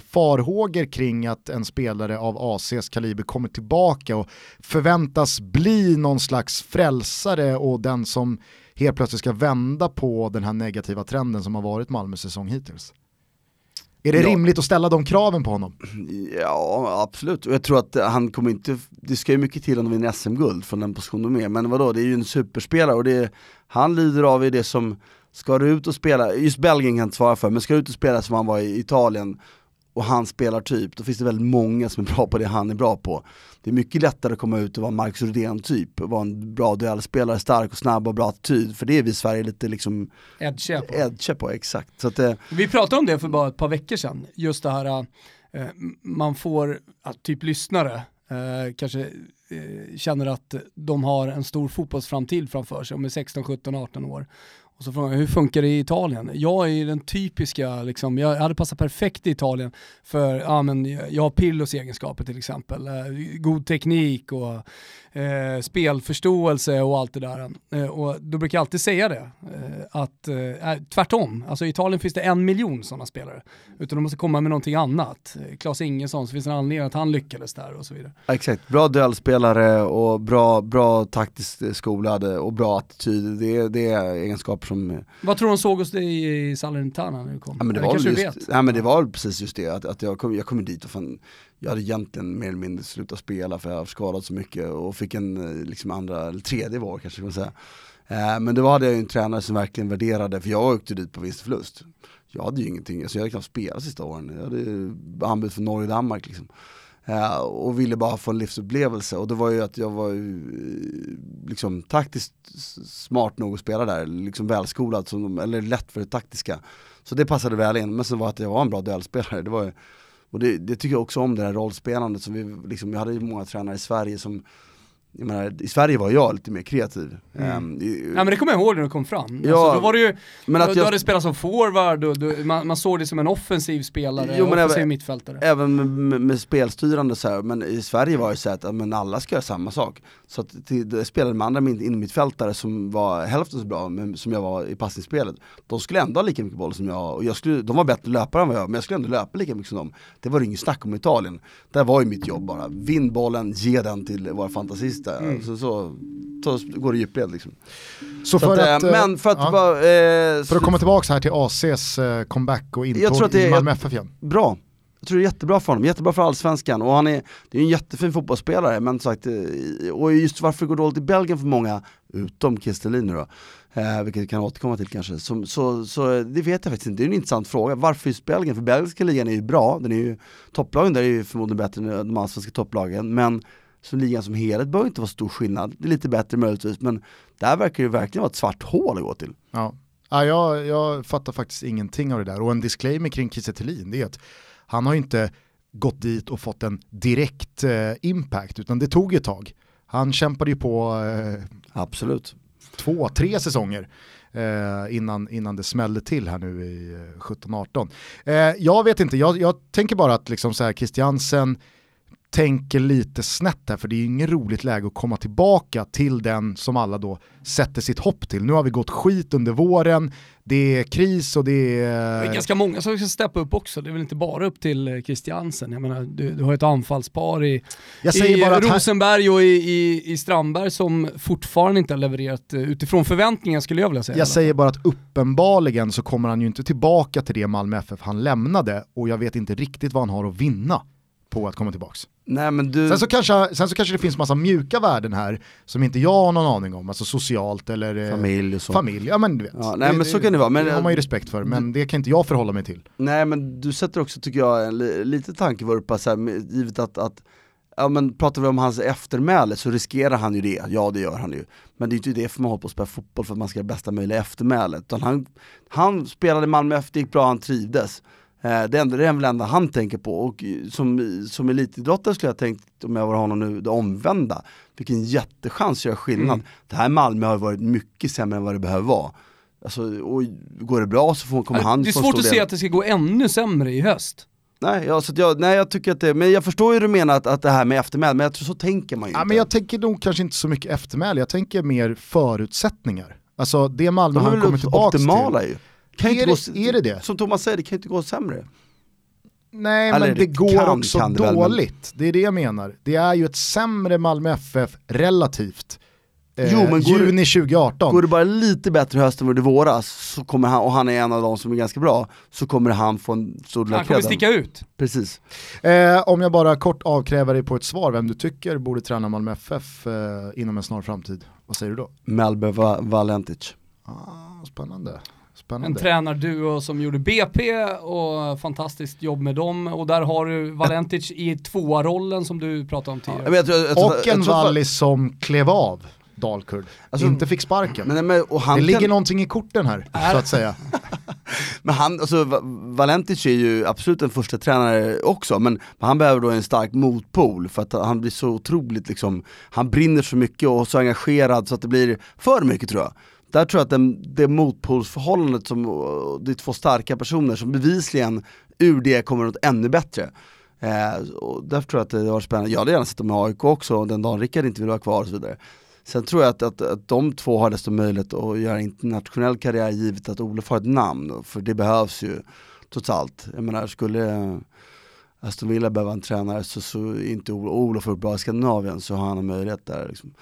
farhågor kring att en spelare av ACs kaliber kommer tillbaka och förväntas bli någon slags frälsare och den som helt plötsligt ska vända på den här negativa trenden som har varit Malmös säsong hittills? Är det Ja. rimligt att ställa de kraven på honom? Ja, absolut. Och jag tror att han kommer inte, det ska ju mycket till om de vinner SM-guld från den position de är. Men vadå, det är ju en superspelare och det han lider av i det som, ska du ut och spela, just Belgien kan jag inte svara för, men ska du ut och spela som han var i Italien och han spelar typ, då finns det väldigt många som är bra på det han är bra på. Det är mycket lättare att komma ut och vara Marcus Rydén typ, vara en bra duellspelare, stark och snabb och bra attityd, för det är vi i Sverige lite liksom Edge på. edge på, exakt. Så att, eh, Vi pratade om det för bara ett par veckor sedan, just det här, eh, man får, typ lyssnare, eh, kanske eh, känner att de har en stor fotbollsframtid framför sig, om är 16, 17, 18 år. Och så frågade jag, hur funkar det i Italien? Jag är den typiska, liksom, jag hade passat perfekt i Italien för, ja men jag har Pillos egenskaper till exempel. Eh, god teknik och eh, spelförståelse och allt det där. Eh, och då brukar jag alltid säga det, eh, att eh, tvärtom, alltså i Italien finns det en miljon sådana spelare. Utan de måste komma med någonting annat. Eh, Klas Ingesson, så finns det en anledning att han lyckades där och så vidare. Exakt, bra duellspelare och bra, bra taktiskt skolad och bra attityd. Det, det är egenskaper som... Vad tror du de såg hos dig i Salernitana när du kom? Ja, men det, Eller var just, ja, men det var precis just det, att, att jag, kom, jag kom dit och fan, jag hade egentligen mer eller mindre slutat spela för jag har skadat så mycket och fick en eh, liksom andra, eller tredje vår kanske kan man säga. Eh, men då hade jag ju en tränare som verkligen värderade, för jag åkte dit på vinst och förlust. Jag hade ju ingenting, alltså jag hade knappt spelat sista åren. Jag hade anbud för Norge och Danmark liksom. Eh, och ville bara få en livsupplevelse och det var ju att jag var ju eh, liksom taktiskt smart nog att spela där, liksom välskolad, som, eller lätt för det taktiska. Så det passade väl in, men sen var att jag var en bra duellspelare, det var ju, och det, det, tycker jag också om det här rollspelandet som vi, liksom, jag hade ju många tränare i Sverige som jag menar, i Sverige var jag lite mer kreativ. Mm. Um, i, ja men det kommer jag ihåg när du kom fram. Ja, alltså, då var det ju, men att du, jag, hade spelat som forward och du, man, man, såg dig som en offensiv spelare, jo, men offensiv även, mittfältare. Även med, med, med, spelstyrande så här, men i Sverige var det så att men alla ska göra samma sak. Så att till, spelade med andra innermittfältare som var hälften så bra men, som jag var i passningsspelet. De skulle ändå ha lika mycket boll som jag, och jag skulle, de var bättre löpare än vad jag men jag skulle ändå löpa lika mycket som dem. Det var det inget snack om Italien. Där var ju mitt jobb bara, vinn bollen, ge den till våra fantasister. Mm. Så, så så går det djupled liksom. Så, för så att, att, eh, men för att ja. bara, eh, För att komma tillbaka här till ACs eh, comeback och intåg i Malmö FF igen. Bra, jag tror det är jättebra för honom, jättebra för allsvenskan och han är, det är en jättefin fotbollsspelare men sagt, och just varför det går dåligt i Belgien för många, utom Kistelin nu då, eh, vilket vi kan återkomma till kanske, så, så, så, det vet jag faktiskt inte, det är en intressant fråga. Varför just Belgien? För belgiska ligan är ju bra, den är ju, topplagen där är ju förmodligen bättre än de allsvenska topplagen, men som ligan som helhet bör inte vara stor skillnad. Det är lite bättre möjligtvis, men där verkar det verkligen vara ett svart hål att gå till. Ja, ja jag, jag fattar faktiskt ingenting av det där. Och en disclaimer kring Kiese det är att han har inte gått dit och fått en direkt eh, impact, utan det tog ett tag. Han kämpade ju på eh, Absolut. två, tre säsonger eh, innan, innan det smällde till här nu i 17-18. Eh, eh, jag vet inte, jag, jag tänker bara att liksom så här, Christiansen tänker lite snett här för det är ju inget roligt läge att komma tillbaka till den som alla då sätter sitt hopp till. Nu har vi gått skit under våren, det är kris och det är... Det är ganska många som ska steppa upp också, det är väl inte bara upp till Christiansen. Jag menar, du, du har ett anfallspar i, i Rosenberg och i, i, i, Strandberg som fortfarande inte har levererat utifrån förväntningar skulle jag vilja säga. Jag säger bara att uppenbarligen så kommer han ju inte tillbaka till det Malmö FF han lämnade och jag vet inte riktigt vad han har att vinna på att komma tillbaka. Nej, men du... sen, så kanske, sen så kanske det finns massa mjuka värden här som inte jag har någon aning om, alltså socialt eller eh, familj och så. Familj, ja men du vet. Ja, nej, men så kan det vara. Men, det har man ju respekt för, men det kan inte jag förhålla mig till. Nej men du sätter också, tycker jag, en lite tankevurpa så här, givet att, att Ja men pratar vi om hans eftermäle så riskerar han ju det, ja det gör han ju. Men det är ju inte det för man håller på att spela fotboll för att man ska ha bästa möjliga eftermäle. Utan han, han spelade Malmö efter, det gick bra, han trivdes. Eh, det, enda, det är väl enda han tänker på och som, som elitidrottare skulle jag tänkt, om jag var honom nu, det omvända. Vilken jättechans att göra skillnad. Mm. Det här Malmö har varit mycket sämre än vad det behöver vara. Alltså, och går det bra så får, kommer det, han Det är svårt att se att det ska gå ännu sämre i höst. Nej, ja, så jag, nej jag tycker att det, men jag förstår ju hur du menar att, att det här med eftermäle, men jag tror så tänker man ju ja, inte. Men jag tänker nog kanske inte så mycket eftermäle, jag tänker mer förutsättningar. Alltså det Malmö De har kommit tillbaka till. Ju. Kan är, det, gå, är det det? Som Thomas säger, det kan ju inte gå sämre. Nej Eller men det, det går kan, också kan det dåligt, väl, men... det är det jag menar. Det är ju ett sämre Malmö FF relativt. Eh, jo, men juni 2018. Går det bara lite bättre hösten än det våras, så kommer han, och han är en av de som är ganska bra, så kommer han få en stor del Han kommer sticka ut. Precis. Eh, om jag bara kort avkräver dig på ett svar, vem du tycker borde träna Malmö FF eh, inom en snar framtid, vad säger du då? Melbe Va Valentic. Ah, spännande. Spännande. En tränarduo som gjorde BP och fantastiskt jobb med dem och där har du Valentic i tvåa-rollen som du pratade om tidigare. Ja, jag, jag, jag, och en Wallis som klev av Dalkurd, alltså, inte fick sparken. Men, men, det kan... ligger någonting i korten här, så att säga. men han, alltså Valentic är ju absolut en första tränare också, men han behöver då en stark motpol för att han blir så otroligt liksom, han brinner så mycket och så engagerad så att det blir för mycket tror jag där tror jag att den, det motpolsförhållandet som, eh, det är två starka personer som bevisligen ur det kommer något ännu bättre. Eh, och därför tror jag att det var spännande, jag hade gärna sett dem i AIK också, den dagen Rickard inte vill vara kvar och så vidare. Sen tror jag att, att, att de två har desto möjlighet att göra internationell karriär givet att Olof har ett namn, för det behövs ju trots allt. Jag menar, skulle eh, Aston Villa behöva en tränare så, så inte Olof har bra i Skandinavien så har han en möjlighet där. Liksom.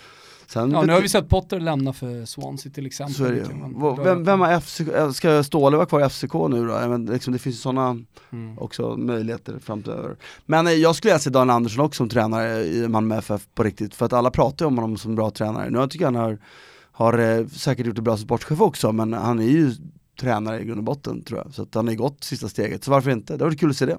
Sen ja, nu har vi sett Potter lämna för Swansea till exempel. Så är det. Man, vem, vem har FCK, ska Ståle vara kvar i FCK nu då? Men liksom, det finns sådana mm. också möjligheter framöver. Men eh, jag skulle gärna se Dan Andersson också som tränare i Malmö FF på riktigt, för att alla pratar ju om honom som bra tränare. Nu tycker jag han har har eh, säkert gjort det bra som sportchef också, men han är ju tränare i grund och botten tror jag. Så att han har gått sista steget, så varför inte? Det var kul att se det.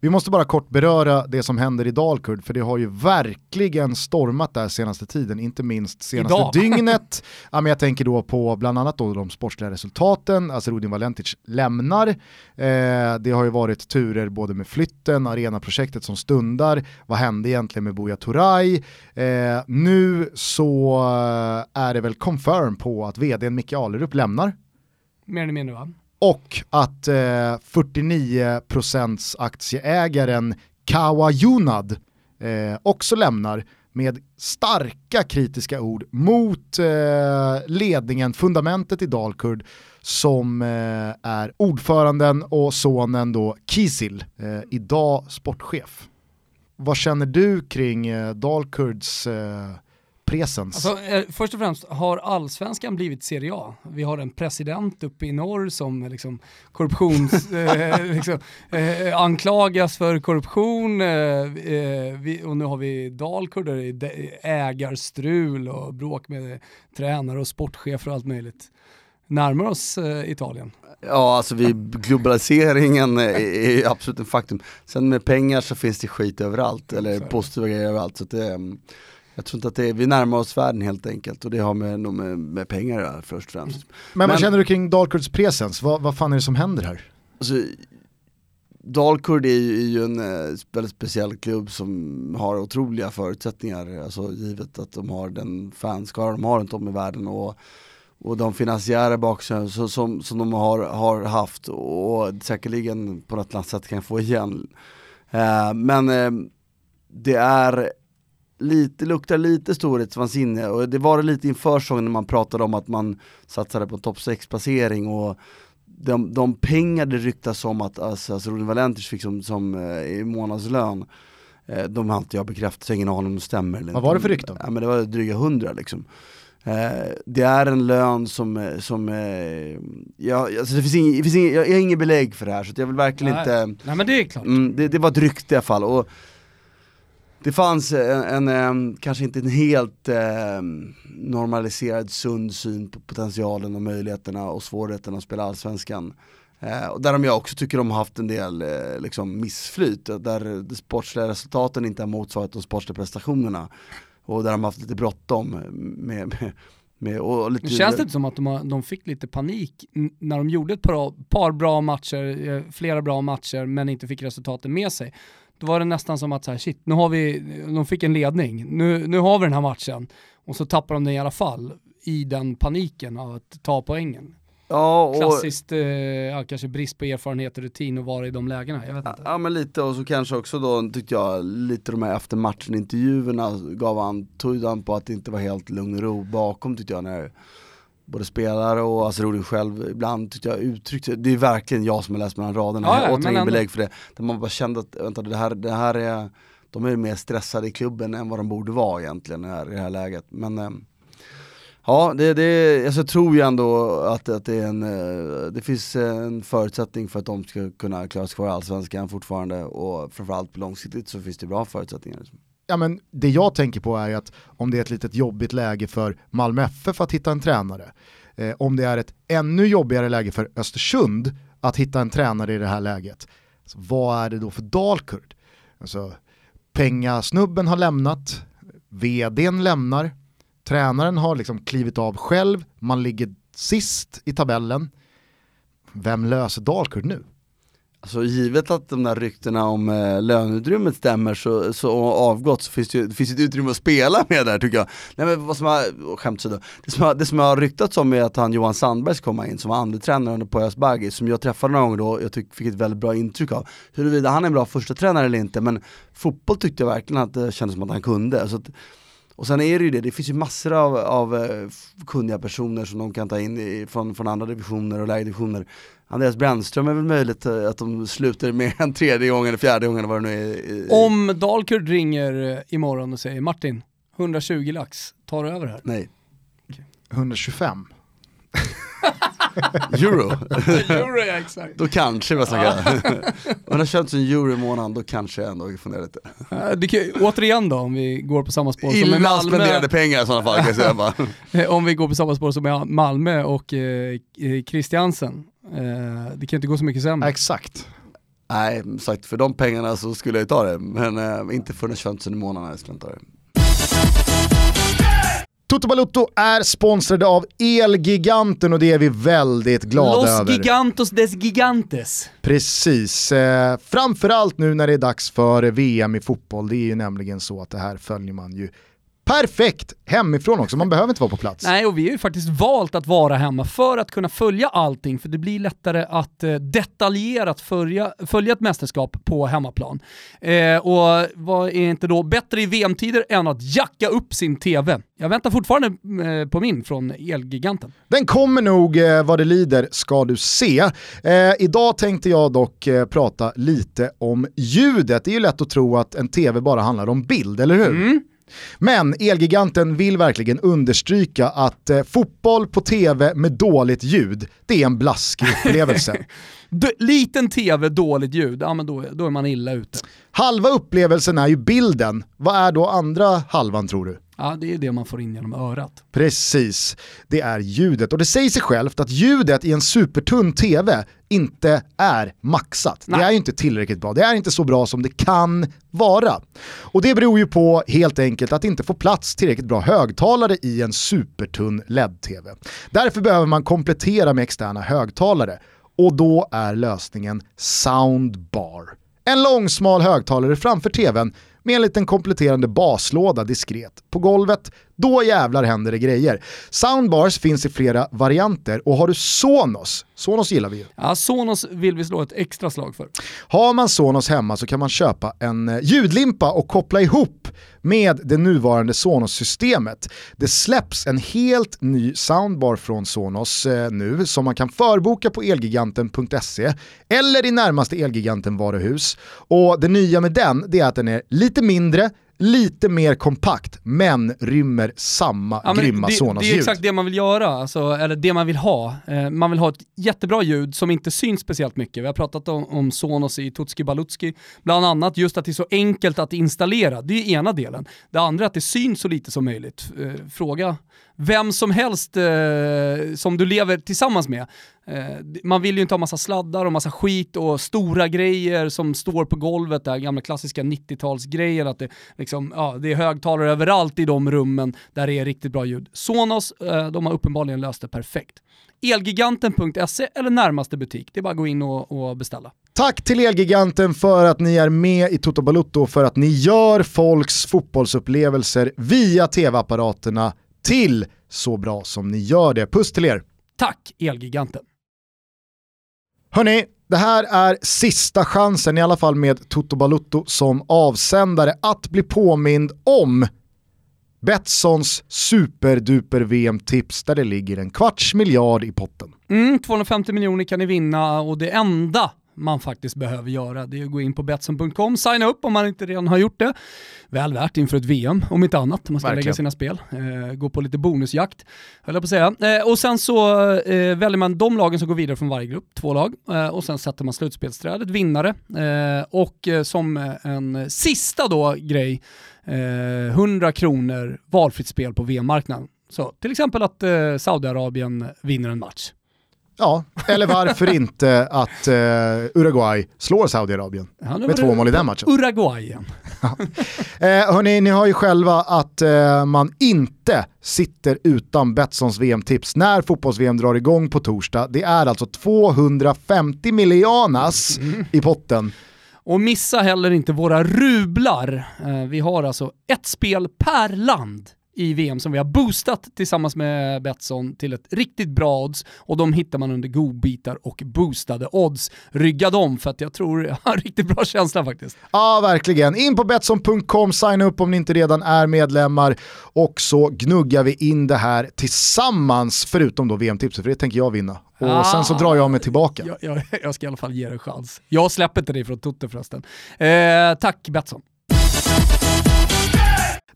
Vi måste bara kort beröra det som händer i Dalkurd, för det har ju verkligen stormat där senaste tiden, inte minst senaste Idag. dygnet. Ja, men jag tänker då på bland annat då de sportsliga resultaten, alltså Rudin Valentic lämnar. Eh, det har ju varit turer både med flytten, arenaprojektet som stundar, vad hände egentligen med Buya Turay? Eh, nu så eh, är det väl confirm på att vdn Micke Alerup lämnar Mer eller mindre va? Och att eh, 49% aktieägaren Kawa Junad eh, också lämnar med starka kritiska ord mot eh, ledningen, fundamentet i Dalkurd som eh, är ordföranden och sonen då Kisil, eh, idag sportchef. Vad känner du kring eh, Dalkurds eh, presens? Alltså, eh, först och främst, har allsvenskan blivit Serie A? Vi har en president uppe i norr som eh, liksom, korruptions, eh, liksom, eh, anklagas för korruption eh, eh, vi, och nu har vi Dalkurd där det är ägarstrul och bråk med tränare och sportchefer och allt möjligt. Närmar oss eh, Italien. Ja, alltså vi, globaliseringen är, är absolut en faktum. Sen med pengar så finns det skit överallt, eller positiva grejer överallt. Så att det, är- jag tror inte att det är, vi närmar oss världen helt enkelt och det har med, nog med, med pengar att först och främst. men, vad men- känner du kring Dalkurds presens? Vad, vad fan är det som händer här? Alltså, Dalkurd är ju, är ju en eh, väldigt speciell klubb som har otroliga förutsättningar, alltså givet att de har den fanskara de har runt om i världen och, och de finansiärer bak sig så, som, som de har, har haft och säkerligen på något annat sätt kan få igen. Eh, men eh, det är lite, luktar lite storhetsvansinne och det var det lite inför säsongen när man pratade om att man satsade på topp 6 placering och de, de pengar det ryktas om att alltså, alltså Rodin Valentic fick som, som eh, i månadslön eh, De har inte jag bekräftat, så jag har ingen aning om det stämmer eller Vad var det för rykten? Ja men det var dryga hundra liksom eh, Det är en lön som, eh, som eh, ja, alltså det finns ing, det finns ing, jag, jag har inget belägg för det här så jag vill verkligen Nej. inte Nej men det är klart. Mm, det, det var ett rykte i alla fall. Och det fanns en, en, en, kanske inte en helt eh, normaliserad sund syn på potentialen och möjligheterna och svårigheterna att spela allsvenskan. Eh, och där de jag också tycker de har haft en del eh, liksom missflyt, där de sportsliga resultaten inte har motsvarat de sportsliga prestationerna. Och där de har haft lite bråttom med, med, med och lite Det känns det inte som att de, har, de fick lite panik när de gjorde ett par, par bra matcher, eh, flera bra matcher, men inte fick resultaten med sig? Då var det nästan som att så här, shit, nu har vi, de fick en ledning, nu, nu har vi den här matchen, och så tappar de den i alla fall i den paniken av att ta poängen. Ja, och, Klassiskt, eh, ja, kanske brist på erfarenhet och rutin och vara i de lägena, jag vet inte. Ja men lite och så kanske också då tyckte jag lite de här efter matchen intervjuerna gav han, tog han på att det inte var helt lugn och ro bakom tyckte jag när både spelare och alltså Rodin själv. Ibland tyckte jag uttryckte, det är verkligen jag som har läst mellan raderna, Ja, jag har återigen belägg för det, där man bara kände att vänta det här, det här är, de är mer stressade i klubben än vad de borde vara egentligen i det här, i det här läget. Men eh, Ja, det, det, alltså jag tror ju ändå att, att det, är en, eh, det finns en förutsättning för att de ska kunna klara sig kvar i Allsvenskan fortfarande. Och framförallt på långsiktigt så finns det bra förutsättningar. Ja, men det jag tänker på är att om det är ett litet jobbigt läge för Malmö FF att hitta en tränare, eh, om det är ett ännu jobbigare läge för Östersund att hitta en tränare i det här läget, så vad är det då för Dalkurd? Alltså, pengasnubben har lämnat, vdn lämnar, tränaren har liksom klivit av själv, man ligger sist i tabellen. Vem löser Dalkurd nu? Alltså givet att de där ryktena om eh, löneutrymmet stämmer så, så, och avgått så finns det ju det finns ett utrymme att spela med där tycker jag. Nej men vad som har, och skämt åsido, det som har, det som har ryktats om är att han Johan Sandberg ska komma in som var andre tränare under Poya Bagge som jag träffade någon gång då, jag tyck, fick ett väldigt bra intryck av. Huruvida han är en bra första tränare eller inte, men fotboll tyckte jag verkligen att det kändes som att han kunde. Så att, och sen är det ju det, det finns ju massor av, av eh, kunniga personer som de kan ta in i, från, från andra divisioner och lägre divisioner. Andreas Brännström är väl möjligt eh, att de slutar med en tredje gång eller fjärde gång eller vad det nu är. Om Dalkurd ringer eh, imorgon och säger Martin, 120 lax, tar du över här? Nej. 125. Euro. Euro ja, exakt. Då kanske vi snackar. Man har köpt en euro i månaden, då kanske jag ändå funderar lite. Eh, Det kan, återigen då, om vi går på samma spår som med Illa Malmö. spenderade pengar i sådana fall kan jag säga bara. Om vi går på samma spår som Malmö och eh, Christiansen. Eh, det kan inte gå så mycket sämre. Exakt. Nej, sagt för de pengarna så skulle jag ju ta det, men eh, inte för den 20 i månaden skulle jag inte ta det. Toto Balutto är sponsrade av Elgiganten och det är vi väldigt glada Los över. gigantos des gigantes. Precis, eh, framförallt nu när det är dags för VM i fotboll. Det är ju nämligen så att det här följer man ju perfekt hemifrån också, man behöver inte vara på plats. Nej, och vi har ju faktiskt valt att vara hemma för att kunna följa allting, för det blir lättare att eh, detaljerat följa, följa ett mästerskap på hemmaplan. Eh, och vad är inte då bättre i VM-tider än att jacka upp sin TV? Jag väntar fortfarande eh, på min från Elgiganten. Den kommer nog eh, vad det lider ska du se. Eh, idag tänkte jag dock prata lite om ljudet. Det är ju lätt att tro att en tv bara handlar om bild, eller hur? Men Elgiganten vill verkligen understryka att eh, fotboll på tv med dåligt ljud, det är en blaskig upplevelse. D- liten TV, dåligt ljud, ja men då, då är man illa ute. Halva upplevelsen är ju bilden, vad är då andra halvan tror du? Ja, det är det man får in genom örat. Precis, det är ljudet. Och det säger sig självt att ljudet i en supertunn tv inte är maxat. Nej. Det är inte tillräckligt bra. Det är inte så bra som det kan vara. Och det beror ju på helt enkelt att det inte får plats tillräckligt bra högtalare i en supertunn LED-tv. Därför behöver man komplettera med externa högtalare. Och då är lösningen Soundbar. En långsmal högtalare framför tvn med en liten kompletterande baslåda diskret på golvet. Då jävlar händer det grejer. Soundbars finns i flera varianter och har du Sonos, Sonos gillar vi ju. Ja, Sonos vill vi slå ett extra slag för. Har man Sonos hemma så kan man köpa en eh, ljudlimpa och koppla ihop med det nuvarande Sonos-systemet. Det släpps en helt ny soundbar från Sonos eh, nu som man kan förboka på elgiganten.se eller i närmaste Elgiganten-varuhus. Och det nya med den det är att den är lite mindre, lite mer kompakt men rymmer samma Ja, grymma det, Sonos-ljud. det är exakt det man vill göra, alltså, eller det man vill ha. Eh, man vill ha ett jättebra ljud som inte syns speciellt mycket. Vi har pratat om, om Sonos i Tutski Balutski, bland annat just att det är så enkelt att installera. Det är ena delen. Det andra är att det syns så lite som möjligt. Eh, fråga vem som helst eh, som du lever tillsammans med. Eh, man vill ju inte ha massa sladdar och massa skit och stora grejer som står på golvet, det här gamla klassiska 90-talsgrejen, att det, liksom, ja, det är högtalare överallt i de rummen där det är riktigt bra ljud. Sonos, eh, de har uppenbarligen löst det perfekt. Elgiganten.se eller närmaste butik, det är bara att gå in och, och beställa. Tack till Elgiganten för att ni är med i Toto Balutto och för att ni gör folks fotbollsupplevelser via tv-apparaterna till så bra som ni gör det. Puss till er! Tack Elgiganten! Hörni, det här är sista chansen, i alla fall med Toto Balutto som avsändare, att bli påmind om Betssons superduper VM-tips där det ligger en kvarts miljard i potten. Mm, 250 miljoner kan ni vinna och det enda man faktiskt behöver göra det är att gå in på Betsson.com, signa upp om man inte redan har gjort det. Väl värt inför ett VM, om inte annat, man ska Verkligen. lägga sina spel. Eh, gå på lite bonusjakt, höll jag på att säga. Eh, och sen så eh, väljer man de lagen som går vidare från varje grupp, två lag, eh, och sen sätter man slutspelsträdet, vinnare. Eh, och eh, som en sista då grej, eh, 100 kronor valfritt spel på VM-marknaden. Så till exempel att eh, Saudiarabien vinner en match. Ja, eller varför inte att eh, Uruguay slår Saudiarabien Ja, med två mål i den matchen. Uruguay igen. Eh, hörni, ni hör ju själva att eh, man inte sitter utan Betssons VM-tips när fotbolls-VM drar igång på torsdag. Det är alltså 250 miljonas i potten. Och missa heller inte våra rublar. Eh, vi har alltså ett spel per land i VM som vi har boostat tillsammans med Betsson till ett riktigt bra odds och de hittar man under godbitar och boostade odds. Rygga dem för att jag tror jag har en riktigt bra känsla faktiskt. Ja, verkligen. In på Betsson.com, signa upp om ni inte redan är medlemmar och så gnuggar vi in det här tillsammans, förutom då VM-tipset, för det tänker jag vinna. Och Ah. sen så drar jag mig tillbaka. Jag, jag, jag ska i alla fall ge det en chans. Jag släpper inte dig från Tutte förresten. Eh, tack Betsson.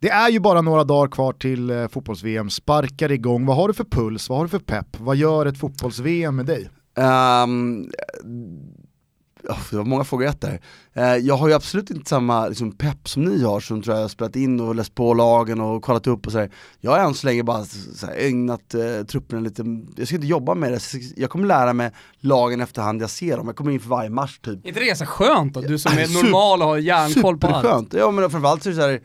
Det är ju bara några dagar kvar till eh, fotbolls-VM, sparkar igång. Vad har du för puls, vad har du för pepp? Vad gör ett fotbolls-VM med dig? Um, det var många frågor rätt där. Uh, jag har ju absolut inte samma liksom, pepp som ni har som tror jag har spelat in och läst på lagen och kollat upp och sådär. Jag har än så länge bara så här, ägnat uh, truppen lite, jag ska inte jobba med det, jag kommer lära mig lagen efterhand jag ser dem, jag kommer in för varje match typ. Är inte det så skönt då? Du som är normal och har järnkoll på allt. Superskönt, ja men framförallt så är det så här,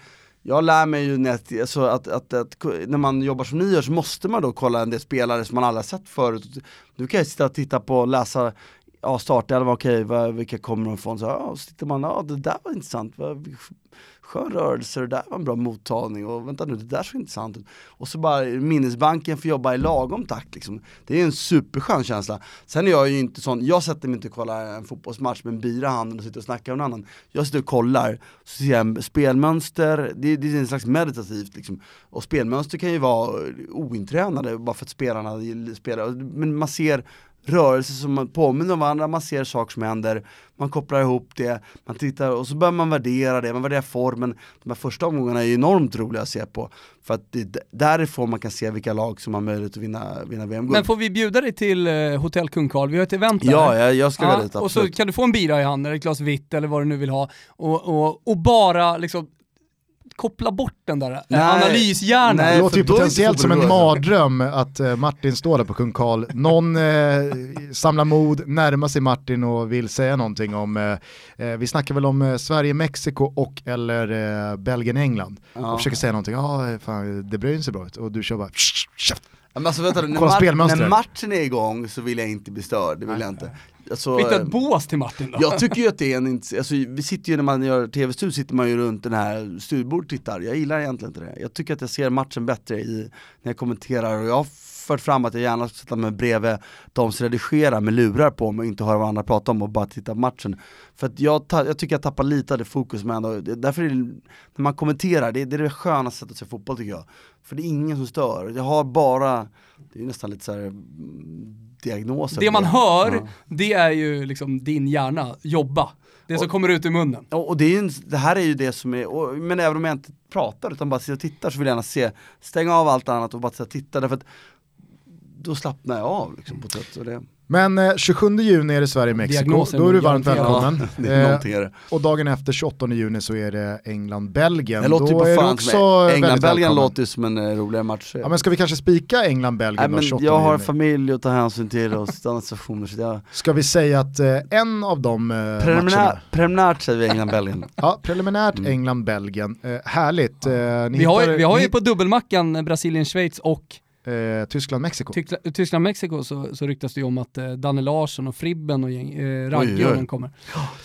jag lär mig ju när, alltså att, att, att, när man jobbar som ni gör så måste man då kolla en del spelare som man aldrig har sett förut. Nu kan jag sitta och titta på och läsa ja, startelva, okej, okay, vilka kommer de ifrån? Så, ja, så tittar man, ja det där var intressant, skön rörelse, det där var en bra mottagning och vänta nu, det där såg intressant ut. Och så bara minnesbanken får jobba i lagom takt liksom. Det är en superskön känsla. Sen är jag ju inte sån, jag sätter mig inte och kollar en fotbollsmatch med en bira i handen och sitter och snackar med någon annan. Jag sitter och kollar, så ser jag spelmönster, det, det är en slags meditativt liksom. Och spelmönster kan ju vara ointränade bara för att spelarna spelar, men man ser rörelser som påminner om varandra, man ser saker som händer, man kopplar ihop det, man tittar och så börjar man värdera det, man värderar formen. De här första omgångarna är enormt roliga att se på, för att det är därifrån man kan se vilka lag som har möjlighet att vinna, vinna VM-guld. Men får vi bjuda dig till eh, Hotell Kung Karl? Vi har ett event där. Ja, jag, jag ska ja, dit, absolut. Och så kan du få en bira i handen, eller ett glas vitt eller vad du nu vill ha, och, och, och bara liksom koppla bort den där nej, analyshjärnan. det låter ju potentiellt som en mardröm att uh, Martin står där på Kung Karl. Någon uh, samlar mod, närmar sig Martin och vill säga någonting om, uh, vi snackar väl om Sverige-Mexiko och eller Belgien-England. Ja. Och försöker säga någonting, ja ah, fan det bryr sig bra ut och du kör bara men alltså, vänta, när, när matchen är igång så vill jag inte bli störd, det vill nej, jag inte. Alltså, du ett eh, bås till Martin då? Jag tycker ju att det är en, alltså, vi sitter ju när man gör tv-studio, sitter man ju runt den här studiebordet och tittar, jag gillar egentligen inte det. Jag tycker att jag ser matchen bättre i, när jag kommenterar och jag fört fram att jag gärna ska sätta mig bredvid de som redigerar med lurar på mig och inte höra vad andra pratar om och bara titta på matchen. För att jag, jag tycker jag tappar lite av det fokus men ändå, därför är det, när man kommenterar, det, det är det skönaste sättet att se fotboll tycker jag. För det är ingen som stör, jag har bara, det är nästan lite så här diagnoser. Det man hör, ja. det är ju liksom din hjärna jobba. Det och, som kommer ut ur munnen. Och, och det, är ju, det, här är ju det som är, och, men även om jag inte pratar utan bara sitter och tittar så vill jag gärna se, stänga av allt annat och bara sitta och titta därför att då slappnar jag av liksom på det. Men eh, 27 juni är det Sverige-Mexiko, då är du varmt välkommen. Ja, eh, och dagen efter 28 juni så är det England-Belgien. Det låter ju på fan England-Belgien låter som en eh, roligare match. Ja men ska vi kanske spika England-Belgien då 28 Jag har juni? familj att ta hänsyn till och stationer så jag... Ska vi säga att eh, en av de eh, Preliminär, matcherna... Preliminärt säger vi England-Belgien. ja, preliminärt mm. England-Belgien. Eh, härligt. Eh, vi, har, hittar, vi har ju på dubbelmackan Brasilien-Schweiz och eh, Tyskland-Mexiko. Tyskland-Mexiko så, så ryktas det ju om att eh, Danne Larsson och Fribben och gäng, eh, Ragge kommer.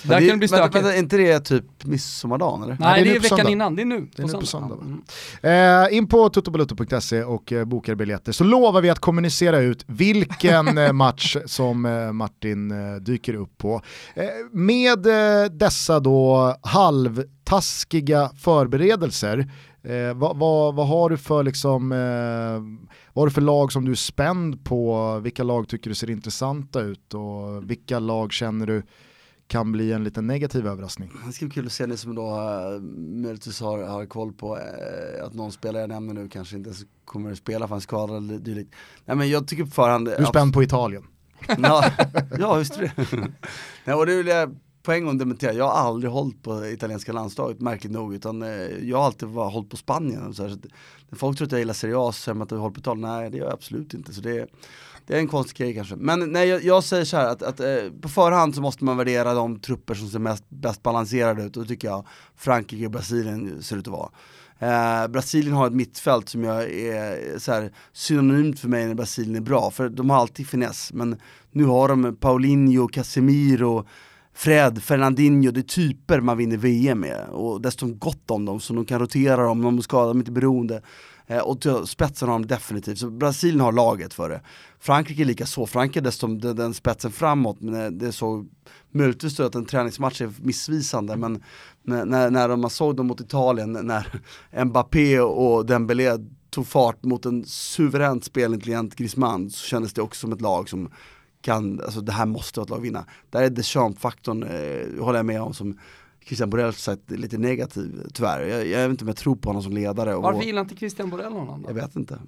Så där det, kan det bli stökigt. Vänta, är inte det typ midsommardagen eller? Nej, Nej det, är, det är veckan söndag. innan, det är nu. Det är nu på söndag. Mm. Eh, in på tuttobalutto.se och eh, bokar biljetter så lovar vi att kommunicera ut vilken eh, match som eh, Martin eh, dyker upp på. Eh, med dessa då halvtaskiga förberedelser Eh, vad, vad, vad, har du för liksom, eh, vad har du för lag som du är spänd på? Vilka lag tycker du ser intressanta ut och vilka lag känner du kan bli en liten negativ överraskning? Det ska bli kul att se ni som då uh, möjligtvis har, har koll på uh, att någon spelare jag nämner nu kanske inte kommer att spela för han skadad eller dylikt. Nej men jag tycker på förhand... Du är spänd på Italien? ja, ja, just det. Nej, och det vill jag på en gång dementera, jag har aldrig hållit på italienska landslaget märkligt nog utan eh, jag har alltid bara hållit på Spanien. Och så, här, så när folk tror att jag gillar Serie A så säger man att jag håller på Italien, nej det gör jag absolut inte. Så det, det är en konstig grej kanske. Men nej, jag, jag säger så här att, att eh, på förhand så måste man värdera de trupper som ser mest, bäst balanserade ut och då tycker jag Frankrike och Brasilien ser ut att vara. Eh, Brasilien har ett mittfält som jag är så här, synonymt för mig när Brasilien är bra, för de har alltid finess, men nu har de Paulinho, Casemiro, Fred, Fernandinho, det är typer man vinner VM med och dessutom gott om dem så de kan rotera dem, de skadar dem inte beroende. Eh, och spetsen har de definitivt, så Brasilien har laget för det. Frankrike är lika så, Frankrike är dessutom den, den spetsen framåt, men det är så möjligtvis att en träningsmatch är missvisande, men när, när man såg dem mot Italien, när Mbappé och Dembélé tog fart mot en suveränt spelintelligent Griezmann så kändes det också som ett lag som kan, alltså det här måste vara ett lag vinna. Där är Deschamps-faktorn, eh, håller jag med om, som Christian Borell sagt lite negativ tyvärr. Jag, jag vet inte om jag tror på honom som ledare. Och, Varför gillar inte Christian Borell honom Jag då? vet inte.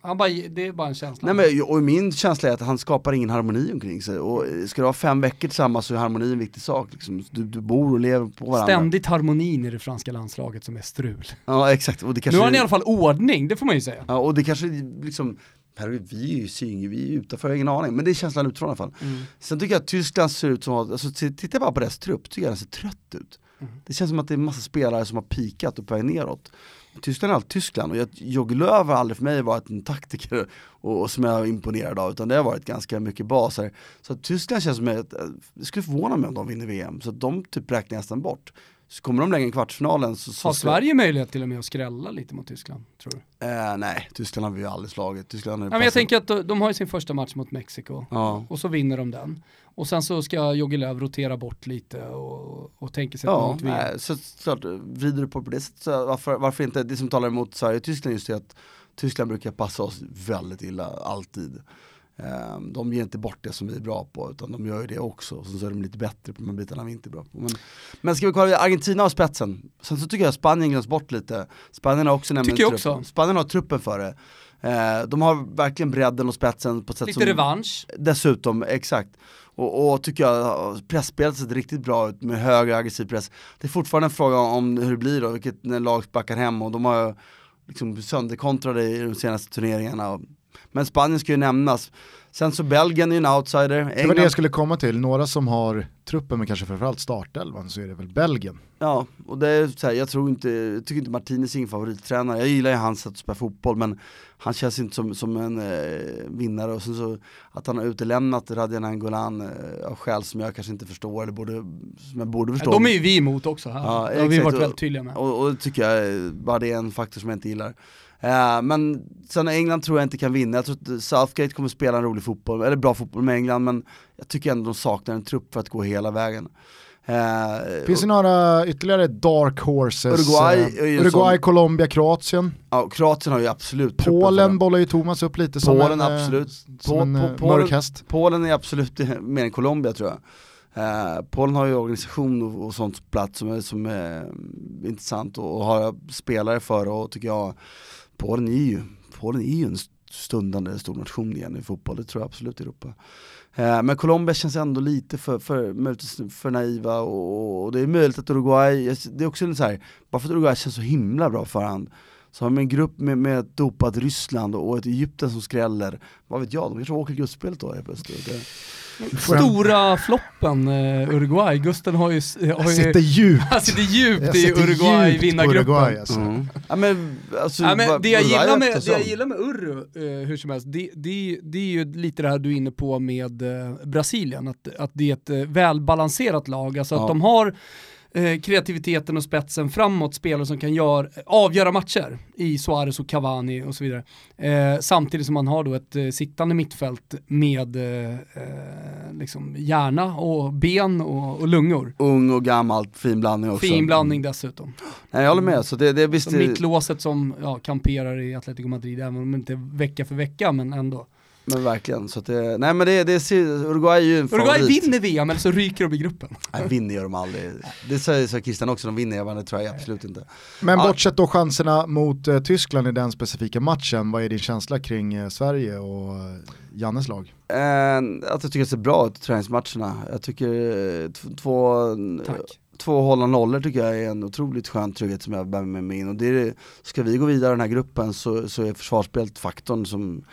Han bara, det är bara en känsla. Nej men och min känsla är att han skapar ingen harmoni omkring sig. Och ska du ha fem veckor tillsammans så är harmoni en viktig sak. Liksom. Du, du bor och lever på varandra. Ständigt harmonin i det franska landslaget som är strul. Ja exakt. Och det Nu kanske, har han i alla fall ordning, det får man ju säga. ja, och det kanske liksom är vi är ju syng, vi är utanför, jag har ingen aning. Men det är känslan utifrån i alla fall. Mm. Sen tycker jag att Tyskland ser ut som, alltså titta bara på deras trupp, tycker jag den ser trött ut. Mm. Det känns som att det är en massa spelare som har pikat och på väg neråt. Tyskland är allt Tyskland och jag- Jogge Löw har aldrig för mig varit en taktiker och, och som jag är imponerad av utan det har varit ganska mycket baser. Så att Tyskland känns som ett, det skulle förvåna mig om de vinner VM, så att de typ räknar jag nästan bort. Så kommer de längre i kvartsfinalen så, så Har Sverige möjlighet till och med att skrälla lite mot Tyskland, tror du? Eh, nej, Tyskland har vi ju aldrig slagit. Tyskland har Ja, men jag tänker att de, de har ju sin första match mot Mexiko. Ja. Och så vinner de den. Och sen så ska Jogge Löw rotera bort lite och, och tänker sig att Ja, mot VM. nej, så klart, vrider du på på det sättet, varför, varför inte, det som talar emot Sverige och Tyskland just är att Tyskland brukar passa oss väldigt illa, alltid. Ehm, De ger inte bort det som vi är bra på, utan de gör ju det också. Och så är de lite bättre på de bitarna vi inte är bra på. Men, men ska vi kolla Argentina och spetsen, sen så tycker jag Spanien glöms bort lite. Spanien har också nämligen Tycker jag trupp- också. Spanien har truppen för det. Eh, De har verkligen bredden och spetsen på ett sätt Lite som revansch. Dessutom, exakt. Och, och tycker jag pressspelet ser riktigt bra ut med hög aggressiv press. Det är fortfarande en fråga om hur det blir då, vilket när lag backar hem och de har liksom sönderkontrade i de senaste turneringarna. Men Spanien ska ju nämnas. Sen så Belgien är ju en outsider. Det var det England, jag skulle komma till, några som har truppen men kanske framförallt startelvan så är det väl Belgien. ja, och det är så här, jag tror inte, jag tycker inte Martinez är ingen favorittränare. Jag gillar ju hans sätt att spela fotboll men han känns inte som, som en eh, vinnare och sen så att han har utelämnat Radjan Angolan eh, av skäl som jag kanske inte förstår eller borde, som jag borde Ja, förstå. de är ju vi emot också här. Ja, det har vi varit Och- väldigt tydliga med. Och, och det tycker jag, eh, bara det är en faktor som jag inte gillar. Eh, men sen England tror jag inte kan vinna, jag tror att Southgate kommer spela en rolig fotboll, eller bra fotboll med England men jag tycker ändå de saknar en trupp för att gå hela vägen. Eh, Finns det några ytterligare dark horses? Uruguay Eh, en Uruguay sån- Colombia, Kroatien. ja, Kroatien har ju absolut Polen bollar ju Thomas upp lite som Polen, en, eh, absolut. som På- en på- Polen- mörk häst. Polen är absolut mer än Colombia tror jag. Eh, Polen har ju organisation och, och sånt plats som är, som är mm, intressant och, och har spelare för och tycker jag Polen är ju, Polen är ju en stundande stor nation igen i fotboll, det tror jag absolut i Europa. Eh, men Colombia känns ändå lite för, för, för naiva och, och det är möjligt att Uruguay, det är också en så här, bara för att Uruguay känns så himla bra förhand så har man en grupp med, med ett dopat Ryssland och ett Egypten som skräller, vad vet jag, de kanske åker gruppspelet då helt plötsligt. Stora floppen eh, Uruguay, Gusten har ju, har ju sitter djupt. han sitter djupt i sitter Uruguay djupt på vinnargruppen. Uruguay, alltså. Mm. Ja men alltså, Ja, men det, jag gillar med, det jag gillar med Urru, eh, hur som helst, det, det, det är ju lite det här du är inne på med eh, Brasilien, att, att det är ett eh, välbalanserat lag, alltså Ja. att de har eh, kreativiteten och spetsen framåt, spelare som kan gör, avgöra matcher i Suarez och Cavani och så vidare. Eh, samtidigt som man har då ett eh, sittande mittfält med eh, eh, liksom hjärna och ben och, och lungor. Ung och gammalt, fin blandning också. Fin blandning dessutom. Nej, jag håller med, så det, det är visst Så mittlåset som ja, kamperar i Atletico Madrid, även om inte vecka för vecka, men ändå. Men verkligen. Så att det, nej men det, det Uruguay är ju en Uruguay favorit. vinner VM, eller så ryker de i gruppen. Nej, vinner gör de aldrig. Det säger så Christian också, de vinner jag, men det tror jag absolut inte. Men Ja. bortsett då chanserna mot eh, Tyskland i den specifika matchen, vad är din känsla kring eh, Sverige och eh, Jannes lag? Eh, att jag tycker det ser bra ut i träningsmatcherna. Jag tycker eh, två, Tack. två hålla nollor tycker jag är en otroligt skön trygghet som jag bär med mig in. Och det är, ska vi gå vidare i den här gruppen så, så är försvarsspelet faktorn som,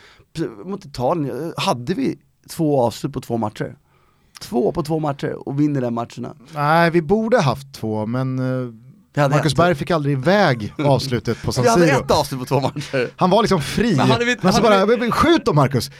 mot Italien, hade vi två avslut på två matcher? Två på två matcher och vinner den matcherna. Nej, vi borde haft två, men eh, Marcus ett. Berg fick aldrig iväg avslutet på San Vi hade Siro. ett avslut på två matcher. Han var liksom fri, Men men, hade vi- så hade bara, vi- "Men skjut då Marcus!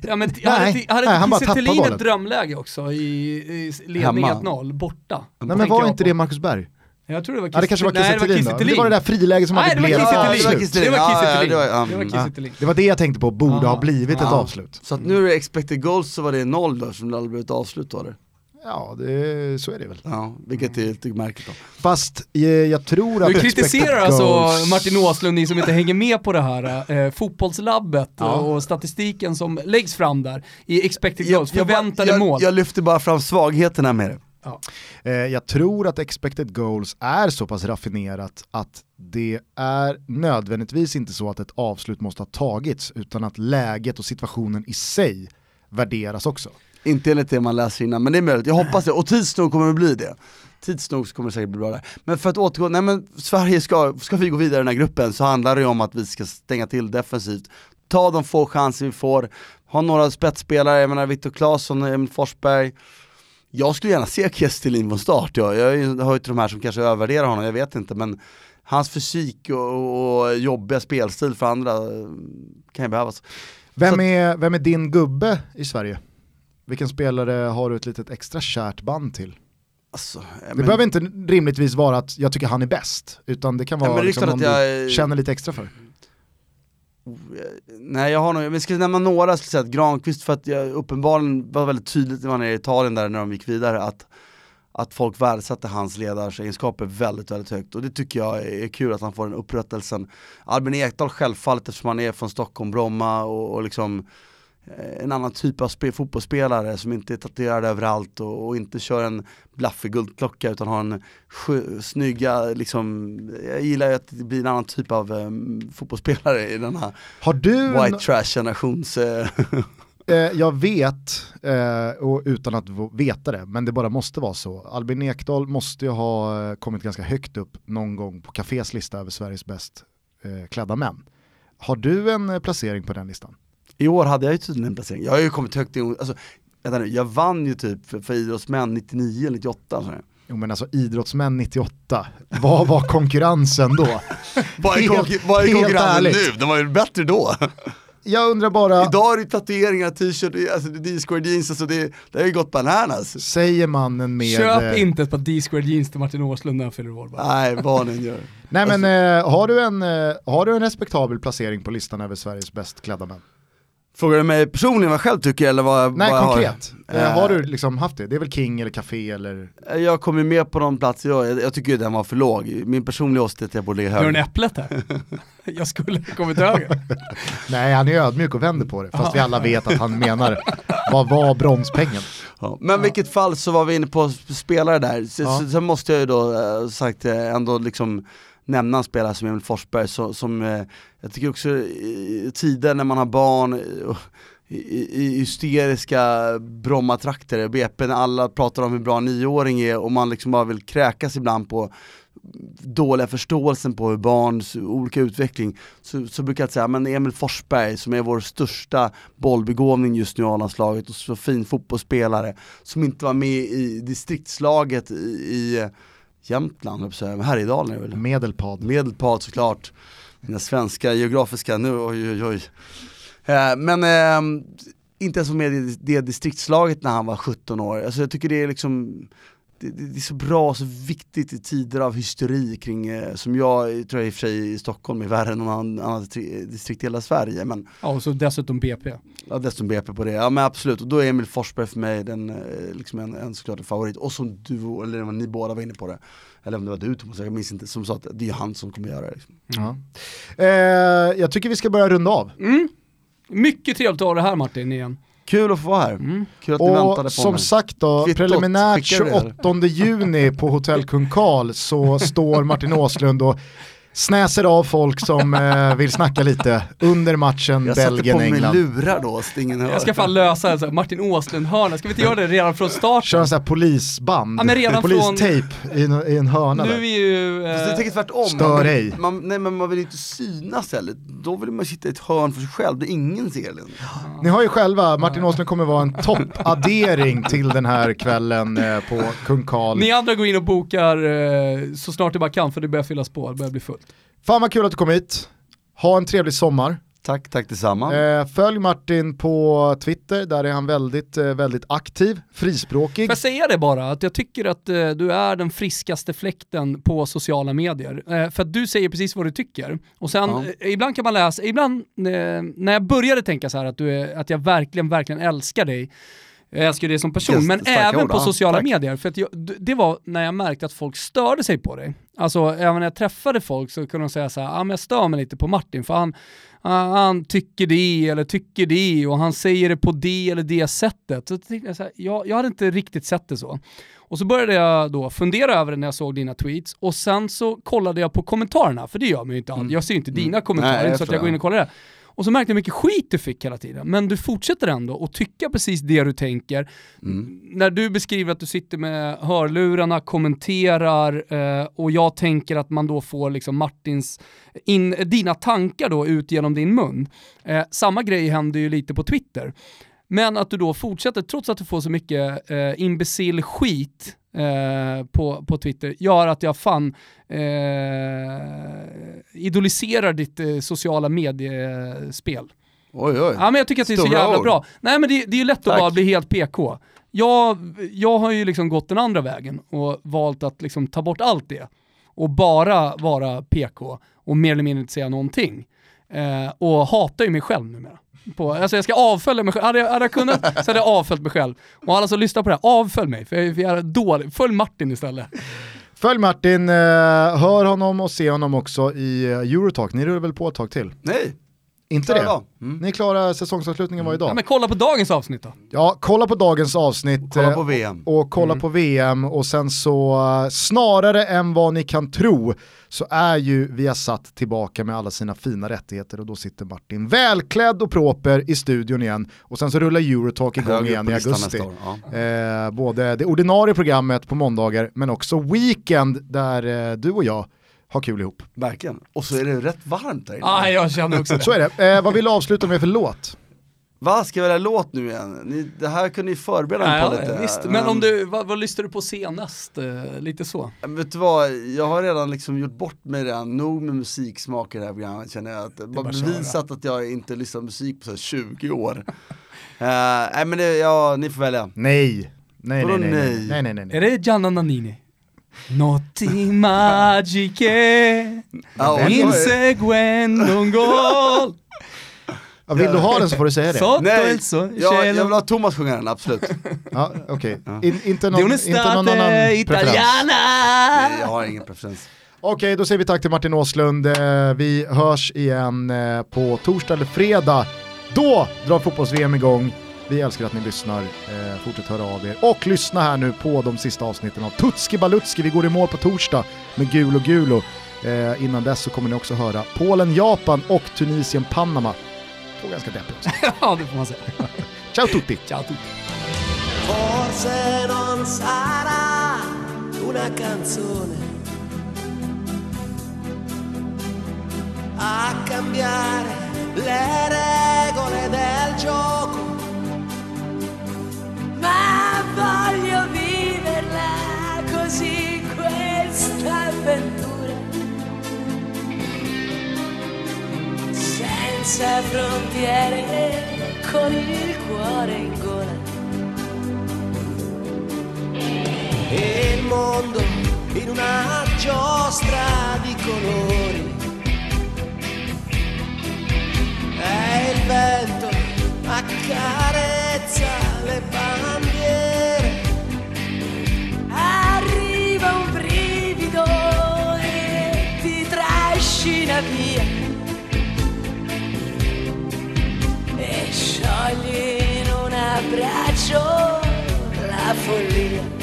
Ja, men Nej, hade, inte- hade nej, han bara Thelin bollen. ett drömläge också i, i ledning Hemma. 1-0, borta? Nej men var inte på. det Marcus Berg? Jag tror det var Ja det kanske var Kiese Thelin då. Kiese Det var det där friläget som Nej, hade det blivit Kiese avslut. Kiese Det var Ja, Kiese ja, Thelin. det var- ja, Det. Kiese. Det det jag tänkte på, borde Ja. ha blivit ett Ja. avslut. Så att nu är det expected goals så var det noll då som det aldrig blev ett avslut då eller? Ja, det, så är det väl. Ja, vilket är lite märkligt då. Fast eh, jag tror att Du kritiserar alltså goals- Martin Åslund, ni som inte hänger med på det här, eh, fotbollslabbet Ja. och statistiken som läggs fram där i expected goals, jag, förväntade jag, mål. Jag lyfter bara fram svagheterna med det. Ja. Eh, jag tror att expected goals är så pass raffinerat att det är nödvändigtvis inte så att ett avslut måste ha tagits utan att läget och situationen i sig värderas också. Inte enligt det man läser innan, men det är möjligt. Jag hoppas det, och tids nog kommer det bli det. Tids nog kommer det säkert bli bra där. Men för att återgå, nej men Sverige ska, ska vi gå vidare i den här gruppen så handlar det om att vi ska stänga till defensivt. Ta de få chanser vi får, ha några spetsspelare, jag menar Viktor Claesson, Emil Forsberg. Jag skulle gärna se Kestilin från start, ja. jag hör ju till de här som kanske övervärderar honom, jag vet inte men hans fysik och, och jobbiga spelstil för andra eh, kan ju behövas. Vem är, vem är din gubbe i Sverige? Vilken spelare har du ett litet extra kärt band till? Alltså, Det men- behöver inte rimligtvis vara att jag tycker han är bäst, utan det kan vara är liksom någon att du jag- känner lite extra för. Nej jag har nog, men jag ska nämna några, jag skulle säga att Granqvist för att jag uppenbarligen var väldigt tydligt när man är i Italien där när de gick vidare att att folk värdesatte hans ledarsegenskaper väldigt, väldigt högt och det tycker jag är kul att han får den upprättelsen. Albin Ekdal självfallet eftersom han är från Stockholm, Bromma och, och liksom eh, en annan typ av spe, fotbollsspelare som inte är tatuerad överallt och, och inte kör en blaffig guldklocka utan har en snygga, liksom, jag gillar ju att det blir en annan typ av eh, fotbollsspelare i den här Har du white trash generations... Eh, eh, jag vet, eh, och utan att veta det, men det bara måste vara så. Albin Ekdal måste ju ha eh, kommit ganska högt upp någon gång på Cafés lista över Sveriges bäst eh, klädda män. Har du en eh, placering på den listan? I år hade jag ju tydligen en placering, jag har ju kommit högt i, alltså, vänta nu, jag vann ju typ för, för idrottsmän 99 eller 98 så. Jo men alltså idrottsmän 98, vad var konkurrensen då? Vad är, Helt- konkur- vad är konkurrensen nu? Den var ju bättre då. Jag undrar bara, Idag är det tatueringar, t-shirt, alltså det är D-square jeans, alltså det, det har ju gått bananas. säger mannen med... Köp inte ett par D-squared jeans till Martin Åslund när han fyller år bara. Nej, vad den gör. Nej men eh, har, du en, eh, har du en respektabel placering på listan över Sveriges bäst klädda män? Frågar du mig personligen vad jag själv tycker eller vad, Nej vad jag konkret, har? eh, har Eh, du liksom haft det? Det är väl King eller Café eller? Jag kom ju med på de platser jag, jag, tycker ju den var för låg. Min personliga åsikt är att jag borde ligga Nu har högre. du äpplet här. Jag skulle kommit högre. Nej han är ödmjuk och vänder på det, fast vi alla vet att han menar, vad var bronspengen? Ja. Men i vilket fall så var vi inne på sp- spelare där, så, Ja. måste jag ju då eh, sagt eh, ändå liksom nämna en spelare som Emil Forsberg så, som eh, jag tycker också i tider när man har barn eh, och i, i hysteriska Brommatrakter, BP, när alla pratar om hur bra en nioåring är och man liksom bara vill kräkas ibland på dåliga förståelsen på hur barns olika utveckling, så, så brukar jag säga, men Emil Forsberg som är vår största bollbegåvning just nu i A-landslaget och så fin fotbollsspelare, som inte var med i distriktslaget i, i Jämtland, Härjedalen är väl? Medelpad. Medelpad såklart, mina svenska geografiska, nu oj oj oj. Eh, men eh, inte ens var med i det distriktslaget när han var 17 år, alltså jag tycker det är liksom det, det det är så bra och så viktigt i tider av hysteri kring, eh, som jag tror jag i och för sig i Stockholm är värre än någon annan, annan tri- distrikt i hela Sverige, men Ja, och så dessutom BP. ja, dessutom BP på det. Ja men absolut, och då är Emil Forsberg för mig den, eh, liksom en, en såklart en favorit. Och som du, eller vad ni båda var inne på det, eller om det var du Thomas, jag minns inte, som sa att det är han som kommer göra det. Liksom. Ja. Eh, jag tycker vi ska börja runda av. Mm. Mycket trevligt att ha det här Martin igen. Kul att få vara här, Mm. kul att ni väntade på Och som mig. sagt då, Kvittot, preliminärt skickar du det, 28 juni på Hotell Kung Karl så står Martin Åslund och snäser av folk som eh, vill snacka lite under matchen Jag satte på mig Belgien-England. lurar då så ingen hör. Jag ska fan lösa det, så här, Martin Åslund-hörna, ska vi inte göra det redan från start? Kör en sån här polisband, Ja, men redan polistejp i, en- i en hörna Nu där. är ju... Fast jag Eh, tänker tvärtom, Stör man vill, man, nej men man vill inte synas heller, då vill man sitta i ett hörn för sig själv där ingen ser den. Ni har ju själva, Martin Åslund kommer vara en toppaddering till den här kvällen eh, på Kung Karl. ni andra går in och bokar eh, så snart det bara kan för det börjar fyllas på, det börjar bli fullt. Fan vad kul att du kom hit. Ha en trevlig sommar. Tack, tack detsamma. Eh, följ Martin på Twitter, där är han väldigt, eh, väldigt aktiv, frispråkig. Får jag säga det bara, att jag tycker att eh, du är den friskaste fläkten på sociala medier. För att du säger precis vad du tycker. Och sen, Ja. ibland kan man läsa, ibland när jag började tänka så här att, du är, att jag verkligen, verkligen älskar dig, Jag älskar det som person, Yes, men även ord, på sociala Tack. medier. För att jag, det var när jag märkte att folk störde sig på dig. Alltså även när jag träffade folk så kunde de säga så här, ah, men jag stör mig lite på Martin för han, ah, han tycker det eller tycker det och han säger det på det eller det sättet. Så jag, så här, jag, jag hade inte riktigt sett det så. Och så började jag då fundera över det när jag såg dina tweets och sen så kollade jag på kommentarerna, för det gör man ju inte alltid. Jag ser ju inte dina kommentarer, Mm. Nej, jag så att jag går in och kollar det. Och så märkte jag hur mycket skit du fick hela tiden. Men du fortsätter ändå att tycka precis det du tänker. Mm. När du beskriver att du sitter med hörlurarna, kommenterar eh, och jag tänker att man då får liksom Martins, in, dina tankar då ut genom din mun. Eh, samma grej händer ju lite på Twitter. Men att du då fortsätter, trots att du får så mycket eh, imbecill skit eh, på, på Twitter, gör att jag fan eh, idoliserar ditt eh, sociala mediespel. Oj oj. Ja men jag tycker att det är så jävla ord. bra. Nej men det, det är ju lätt att Tack. bara bli helt PK. Jag, jag har ju liksom gått den andra vägen och valt att liksom ta bort allt det och bara vara PK och mer eller mindre inte säga någonting. Eh, och hatar ju mig själv numera. På, alltså jag ska avfölja mig själv. Hade jag, hade jag kunnat så hade jag avföljt mig själv. Och alla som lyssnar på det här, avfölj mig. För jag, för jag är dålig. Följ Martin istället. Följ Martin, eh, hör honom och se honom också i eh, Eurotalk. Ni rullar väl på ett tag till? Nej, Inte klara det? Mm. Ni är klara säsongsavslutningen varje dag? Ja, men kolla på dagens avsnitt då. Ja, kolla på dagens avsnitt. Kolla eh, på VM. och kolla Mm. på VM och sen så eh, snarare än vad ni kan tro så är ju Viasat tillbaka med alla sina fina rättigheter och då sitter Martin välklädd och proper i studion igen och sen så rullar Eurotalk igång Högre upp igen i augusti. år, ja. Eh, både det ordinarie programmet på måndagar men också Weekend där eh, du och jag har kul ihop. Verkligen. Och så är det rätt varmt där inne. Ja, jag känner också det. Så är det. Eh, vad vill du avsluta med för låt? Va, ska jag välja låt nu igen? Ni, det här kunde ni förbereda mig Ja, på ja, lite. visst. Men om du, vad, vad lyssnade du på senast? Eh, lite så. Men Vet du vad, jag har redan liksom gjort bort mig redan, nog med musiksmak i det här programmet känner jag. Att, bara bara bevisat att jag inte lyssnat på musik på så här 20 år. Eh, Nej men det, ja, ni får välja. Nej. Nej, Vadå nej, nej, nej, nej? nej, nej, nej, nej. Är det Gianna Nannini? Notti magiche inseguendo un gol Ja, vill du ha den så får du säga det. Sotto Nej, jag, jag vill ha Thomas sjunga den, absolut. Ja, okej. Ja. In, inte, någon, inte någon annan preferens. italiana Jag har ingen preferens. Okej, då säger vi tack till Martin Åslund. Eh, Vi hörs igen eh, på torsdag eller fredag. Då drar fotbolls-VM igång. Vi älskar att ni lyssnar. Eh, Fortsätt höra av er. Och lyssna här nu på de sista avsnitten av Tutski Balutski. Vi går i mål på torsdag med Gulo Gulo. Eh, innan dess så kommer ni också höra Polen, Japan och Tunisien, Panama. Två ganska deppiga också. Ja det får man säga. Ciao tutti! Ciao tutti. Forse non sarà una canzone a cambiare le regole del gioco, voglio viverla così questa senza frontiere, con il cuore in gola. e il mondo in una giostra di colori. E il vento accarezza folia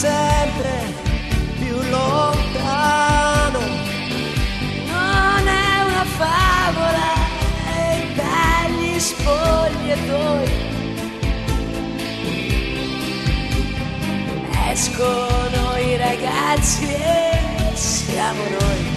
sempre più lontano. Non è una favola dagli spogliatoi. Escono i ragazzi e siamo noi.